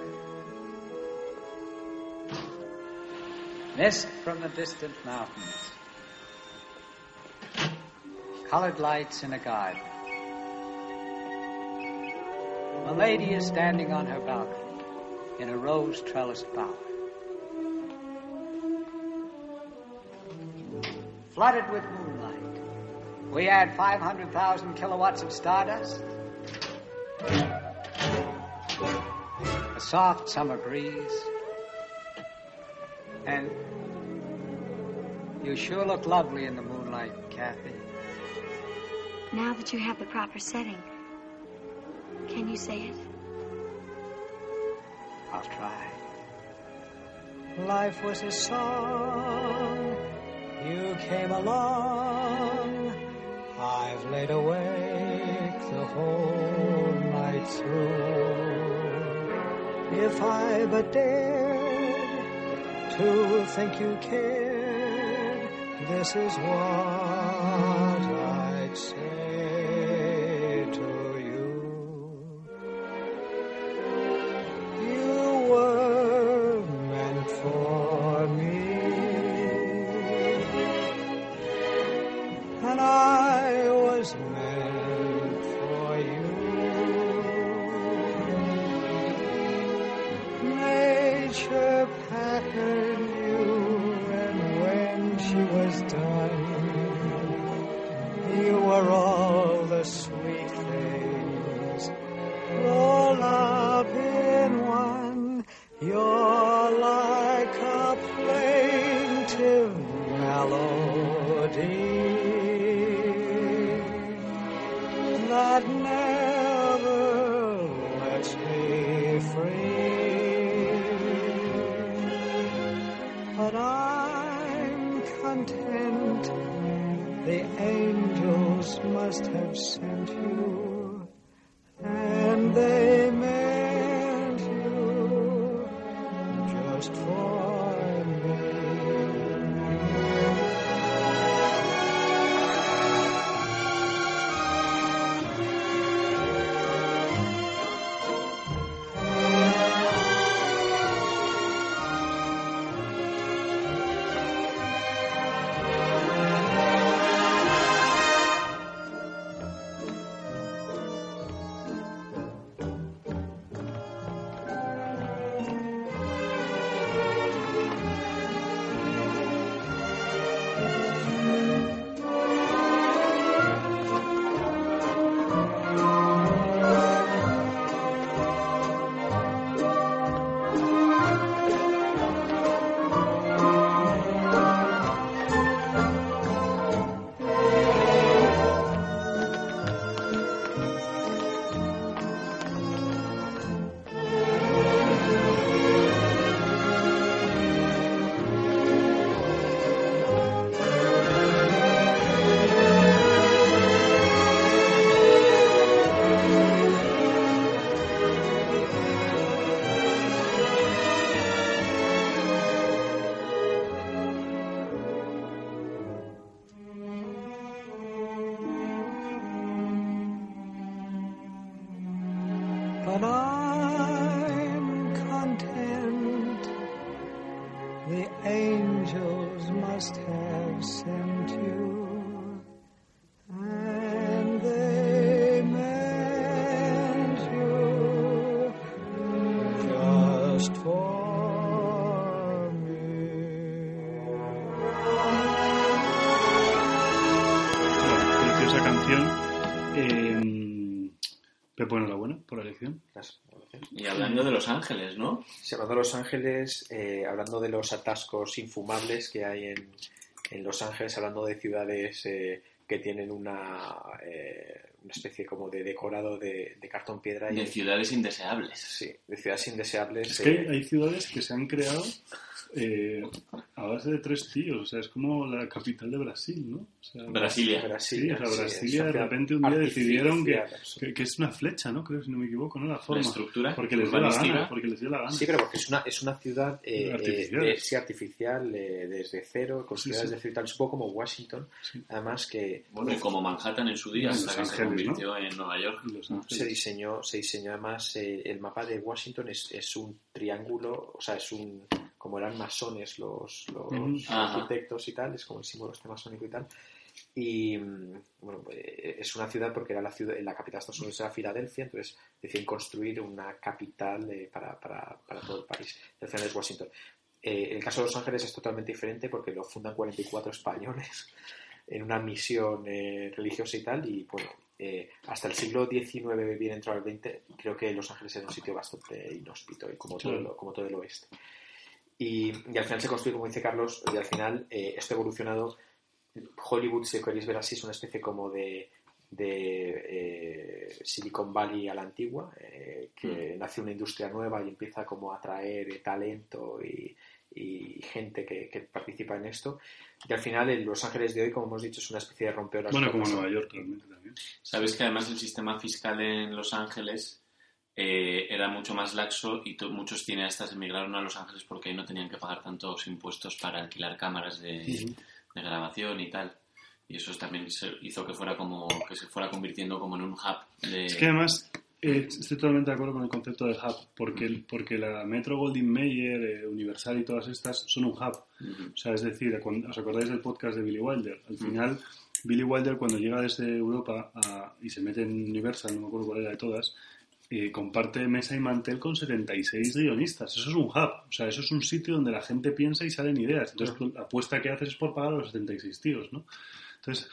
Mist from the distant mountains. Colored lights in a garden. A lady is standing on her balcony in a rose trellised bower. Flooded with moonlight. We add 500,000 kilowatts of stardust. A soft summer breeze. And you sure look lovely in the moonlight, Kathy. Now that you have the proper setting, can you say it? I'll try. Life was a song. You came along. I've laid awake the whole night through. If I but dared to think you cared, this is what I'd say just for me. Preciosa canción. Eh, Pepo, enhorabuena por la elección. Gracias. Y hablando de Los Ángeles, ¿no? Sí, hablando de Los Ángeles, eh, hablando de los atascos infumables que hay en, en Los Ángeles, hablando de ciudades eh, que tienen una, eh, una especie como de decorado de, de cartón piedra. y- De ciudades indeseables. Sí, de ciudades indeseables. Es que eh, hay, hay ciudades que se han creado eh, a base de tres tíos. O sea, es como la capital de Brasil, ¿no? O sea, Brasilia. Brasilia, Sí, o sea, sí, Brasilia es de repente un día decidieron que, que, que es una flecha, ¿no? Creo, si no me equivoco, ¿no? La forma. estructura Porque les dio la gana, porque les dio la gana. Sí, pero porque es una, es una ciudad eh, Artificial. eh, sí, artificial, eh, desde cero, con Sí, ciudades sí. de cero y tal. Es un poco como Washington, Sí. además que Bueno, y como Manhattan en su día, hasta que se Ángeles, ¿no? convirtió en Nueva York. Los se diseñó, se diseñó además eh, el mapa de Washington es, es un triángulo, o sea, es un como eran masones los, los Ujú. Ajá. arquitectos y tal, es como el símbolo este masónico y tal. Y mm, bueno, eh, es una ciudad porque era la ciudad, la capital de Estados Unidos era Filadelfia, entonces deciden construir una capital eh, para, para, para todo el país. Al final es Washington. Eh, el caso de Los Ángeles es totalmente diferente porque lo fundan 44 españoles en una misión eh, religiosa y tal. Y bueno, eh, hasta el siglo XIX, bien entrado al XX, creo que Los Ángeles era un sitio bastante inhóspito y como todo, como todo el oeste. Y, y al final se construye, como dice Carlos, y al final eh, esto ha evolucionado. Hollywood, si queréis ver así, es una especie como de, de eh, Silicon Valley a la antigua, eh, que nace una industria nueva y empieza como a atraer talento y, y gente que, que participa en esto. Y al final, en Los Ángeles de hoy, como hemos dicho, es una especie de rompeolas. Bueno, como Nueva York realmente también. Sabes que además el sistema fiscal en Los Ángeles eh, era mucho más laxo y muchos cineastas emigraron a Los Ángeles porque ahí no tenían que pagar tantos impuestos para alquilar cámaras de, de grabación y tal. Y eso también hizo que fuera como que se fuera convirtiendo como en un hub de Es que además eh, estoy totalmente de acuerdo con el concepto de hub, porque, el- porque la Metro Goldwyn Mayer, eh, Universal y todas estas son un hub. Ujú. O sea, es decir, cuando, ¿os acordáis del podcast de Billy Wilder? Al final, Billy Wilder cuando llega desde Europa a- y se mete en Universal, no me acuerdo cuál era de todas, eh, comparte mesa y mantel con 76 guionistas. Eso es un hub. O sea, eso es un sitio donde la gente piensa y salen ideas. Entonces, la apuesta que haces es por pagar a los 76 tíos, ¿no? Entonces,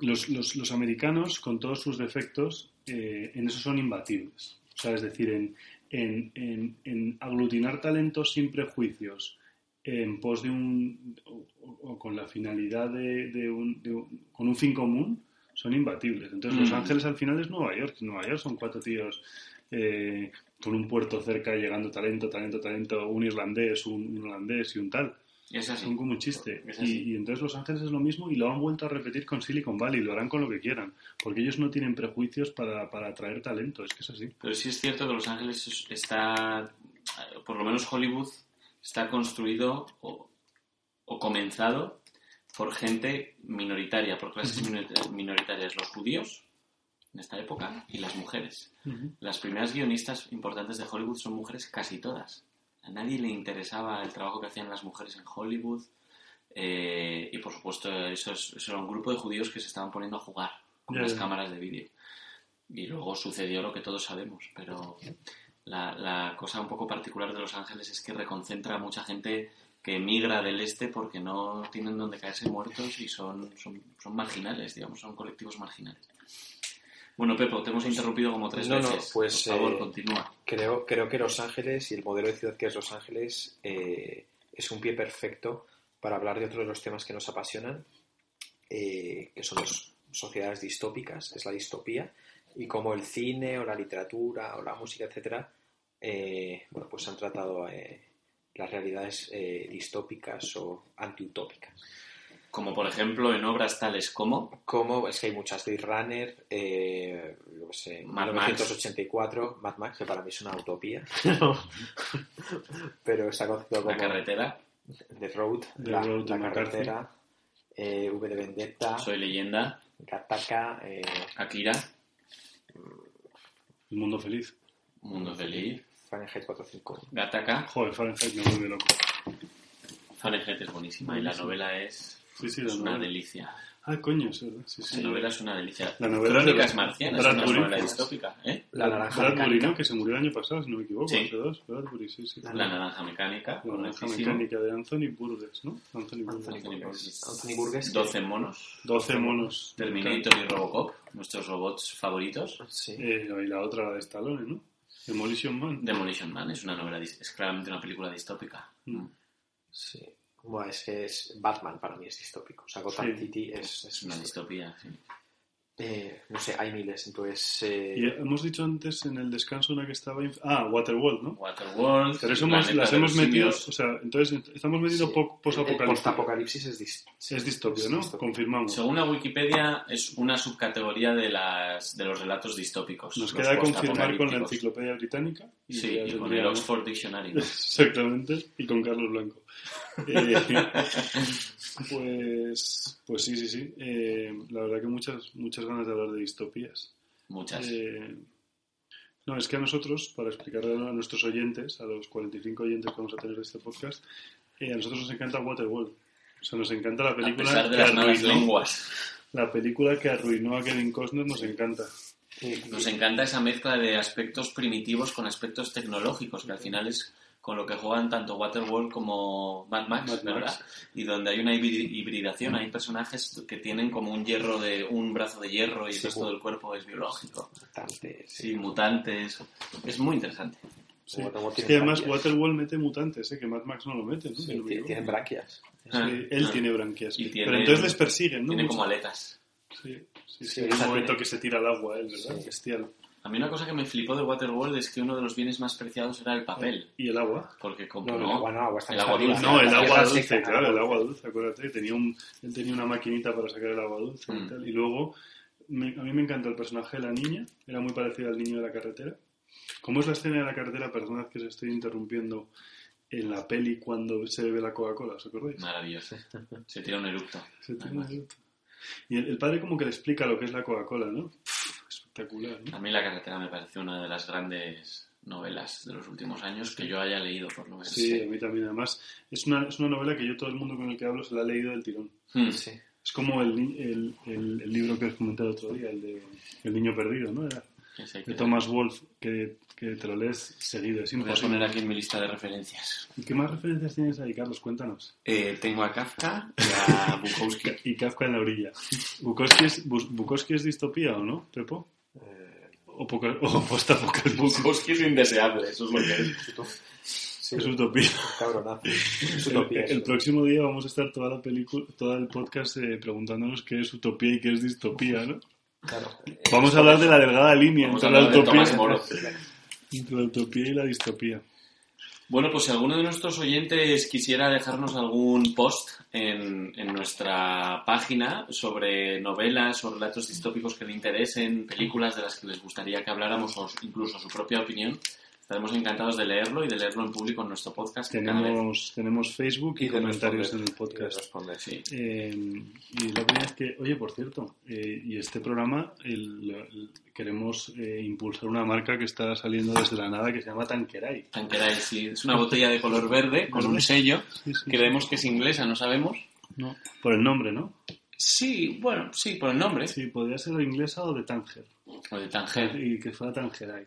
los, los- los americanos, con todos sus defectos, eh, en eso son imbatibles. O sea, es decir, en, en- en- en aglutinar talentos sin prejuicios, en pos de un. o, o con la finalidad de, de un, de un- con un fin común, son imbatibles. Entonces, Los Mm. Ángeles al final es Nueva York. Nueva York son cuatro tíos. eh, con un puerto cerca llegando talento, talento, talento, un irlandés, un, un holandés y un tal. Es así. Son como un chiste. Y, y entonces Los Ángeles es lo mismo y lo han vuelto a repetir con Silicon Valley. Lo harán con lo que quieran. Porque ellos no tienen prejuicios para, para atraer talento. Es que es así. Pero sí es cierto que Los Ángeles es- está, por lo menos Hollywood, está construido o, o comenzado por gente minoritaria, por clases minor- minoritarias, los judíos en esta época y las mujeres. Las primeras guionistas importantes de Hollywood son mujeres casi todas. A nadie le interesaba el trabajo que hacían las mujeres en Hollywood. eh, y por supuesto, eso, es- eso era un grupo de judíos que se estaban poniendo a jugar con Ya, las ya. cámaras de vídeo. Y luego sucedió lo que todos sabemos. Pero la, la cosa un poco particular de Los Ángeles es que reconcentra a mucha gente que emigra del este porque no tienen donde caerse muertos y son, son, son marginales, digamos, son colectivos marginales. Bueno, Pepo, te hemos interrumpido como tres No, no, veces. pues, Por favor, eh, continúa. Creo, creo que Los Ángeles y el modelo de ciudad que es Los Ángeles eh, es un pie perfecto para hablar de otro de los temas que nos apasionan, eh, que son las sociedades distópicas, es la distopía, y como el cine o la literatura o la música, etcétera, eh, bueno, pues han tratado eh, las realidades eh, distópicas o antiutópicas. Como por ejemplo en obras tales como Como es que hay muchas Blade Runner, eh, yo qué sé, Mad Max. 1984, Mad Max, que para mí es una utopía, pero está La como carretera, The Road, The la, Road la carretera, eh, V de Vendetta, Soy leyenda, Gattaca, eh, Akira, El mundo feliz. Mundo Feliz, Fahrenheit 451. Gattaca. Joder, Fahrenheit me vuelve loco. Fahrenheit es buenísima y la novela es, Sí, sí, es la una delicia. Ah, coño, es verdad. Sí, sí. La novela es una delicia. La novela Crónicas de marcianas, Bradbury. es una novela distópica. ¿eh? La naranja Bradbury, mecánica. ¿no? Que se murió el año pasado, si no me equivoco. Sí. Hace dos, Bradbury, sí, sí. La naranja mecánica, La naranja mecánica de Anthony Burgess, ¿no? Anthony Burgess. Anthony. Burgess. Anthony Burgess. 12 monos. 12 monos. Terminator y Robocop, nuestros robots favoritos. Sí. Eh, y la otra, la de Stallone, ¿no? Demolition Man. Demolition Man es una novela, es claramente una película distópica. Mm. sí. Bueno, es que es Batman para mí es distópico. O sea, Gotham Sí. City es, Es una distopía, sí. Eh, no sé, hay miles. Entonces, eh, Y hemos dicho antes en el descanso una que estaba... Ah, Waterworld, ¿no? Waterworld, Pero eso hemos- las hemos metido... simios. O sea, entonces estamos metiendo sí. post-apocalipsis. postapocalipsis es, dis- Es distopia, es ¿no? distopia. Confirmamos. Según la Wikipedia, es una subcategoría de, las, de los relatos distópicos. Nos queda confirmar con la enciclopedia británica. Sí, ya y con el Oxford Dictionary. Exactamente, y con Carlos Blanco. Eh, pues, pues sí, sí, sí. Eh, la verdad que muchas, muchas ganas de hablar de distopías. Muchas. Eh, no, es que a nosotros, para explicarle a nuestros oyentes, a los 45 oyentes que vamos a tener de este podcast, eh, a nosotros nos encanta Waterworld. O sea, nos encanta la a película pesar de las malas lenguas. la película que arruinó a Kevin Costner nos encanta. Nos encanta esa mezcla de aspectos primitivos con aspectos tecnológicos, que al final es con lo que juegan tanto Waterworld como Mad Max, Mad ¿verdad? Max. Y donde hay una hibri- hibridación, hay personajes que tienen como un hierro de un brazo de hierro y el resto bueno. del cuerpo es biológico. Bastante, sí. Sí, mutantes. Es muy interesante. Sí. Es que además branquias. Waterworld mete mutantes, ¿eh? que Mad Max no lo mete, ¿no? Sí, no tiene- branquias. Ah, Sí, él ah. tiene branquias. Y tiene- Pero entonces les persiguen, ¿no? Tiene Mucho. como aletas. Sí, sí, sí. Sí, Hay un momento que se tira al agua, él, ¿verdad? Sí. Bestial. A mí una cosa que me flipó de Waterworld es que uno de los bienes más preciados era el papel. ¿Y el agua? Porque como No, el agua no, agua está El agua dulce. No, el agua dulce, seca, claro, el agua dulce, acuérdate. Tenía un, él tenía una maquinita para sacar el agua dulce y Mm. tal. Y luego, me- a mí me encantó el personaje de la niña, era muy parecido al niño de la carretera. ¿Cómo es la escena de la carretera? Perdonad que os estoy interrumpiendo. En la peli cuando se bebe la Coca-Cola, ¿os acordáis? Maravilloso. Se tira un eructo. Se tira un- Y el, el padre como que le explica lo que es la Coca-Cola, ¿no? Espectacular, ¿no? A mí La carretera me parece una de las grandes novelas de los últimos años que yo haya leído, por lo menos. Sí, a mí también. Además, es una, es una novela que yo todo el mundo con el que hablo se la ha leído del tirón. Hmm. Sí. Es como el, el, el, el libro que os comenté el otro día, el de El niño perdido, ¿no? Era de Thomas Wolfe, que, que te lo lees seguido, es Voy a poner aquí en mi lista de referencias. ¿Y qué más referencias tienes ahí, Carlos? Cuéntanos. Eh, tengo a Kafka y a Bukowski. Y Kafka en la orilla. ¿Bukowski es, Bukowski es distopía o no, Pepo? ¿O, poca- o postapocalipsis? Bukowski es indeseable, eso es lo que es. sí, Es utopía. cabronazo. Es El, utopía. el próximo día vamos a estar toda la película, todo el podcast eh, preguntándonos qué es utopía y qué es distopía, ¿no? Claro. Vamos a hablar de la delgada línea Vamos entre la utopía, entre la utopía y la distopía. Bueno, pues si alguno de nuestros oyentes quisiera dejarnos algún post en, en nuestra página sobre novelas o relatos distópicos que le interesen, películas de las que les gustaría que habláramos o incluso su propia opinión, estaremos encantados de leerlo y de leerlo en público en nuestro podcast. Tenemos, tenemos Facebook y, comentarios en el podcast. y de responder. Sí. Eh, y la verdad es que, oye, por cierto, eh, y este programa el- el- queremos eh, impulsar una marca que está saliendo desde la nada que se llama Tanqueray. Tanqueray, sí. Es una botella de color verde con un sello. Sí, sí, Creemos que es inglesa, no sabemos. No, por el nombre, ¿no? Sí, bueno, sí, por el nombre. Sí, podría ser inglesa o de Tanger. O de Tanger. Y que fuera Tangeray.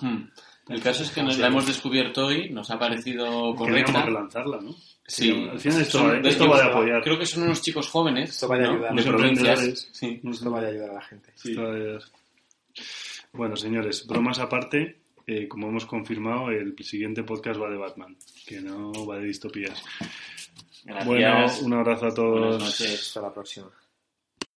Hmm. El caso es que nos la hemos descubierto hoy, nos ha parecido correcta. Queríamos relanzarla, ¿no? Sí. Al final esto, Son- va, esto va de creo- apoyar. Creo que son unos chicos jóvenes. Esto va de ¿no? ayudar. De Unos provincias. emprendedores. Sí. Esto va a ayudar a la gente. Esto va a ayudar. Bueno, señores, bromas aparte, eh, como hemos confirmado, el siguiente podcast va de Batman, que no va de distopías. Gracias. Bueno, un abrazo a todos. Buenas noches. Hasta la próxima.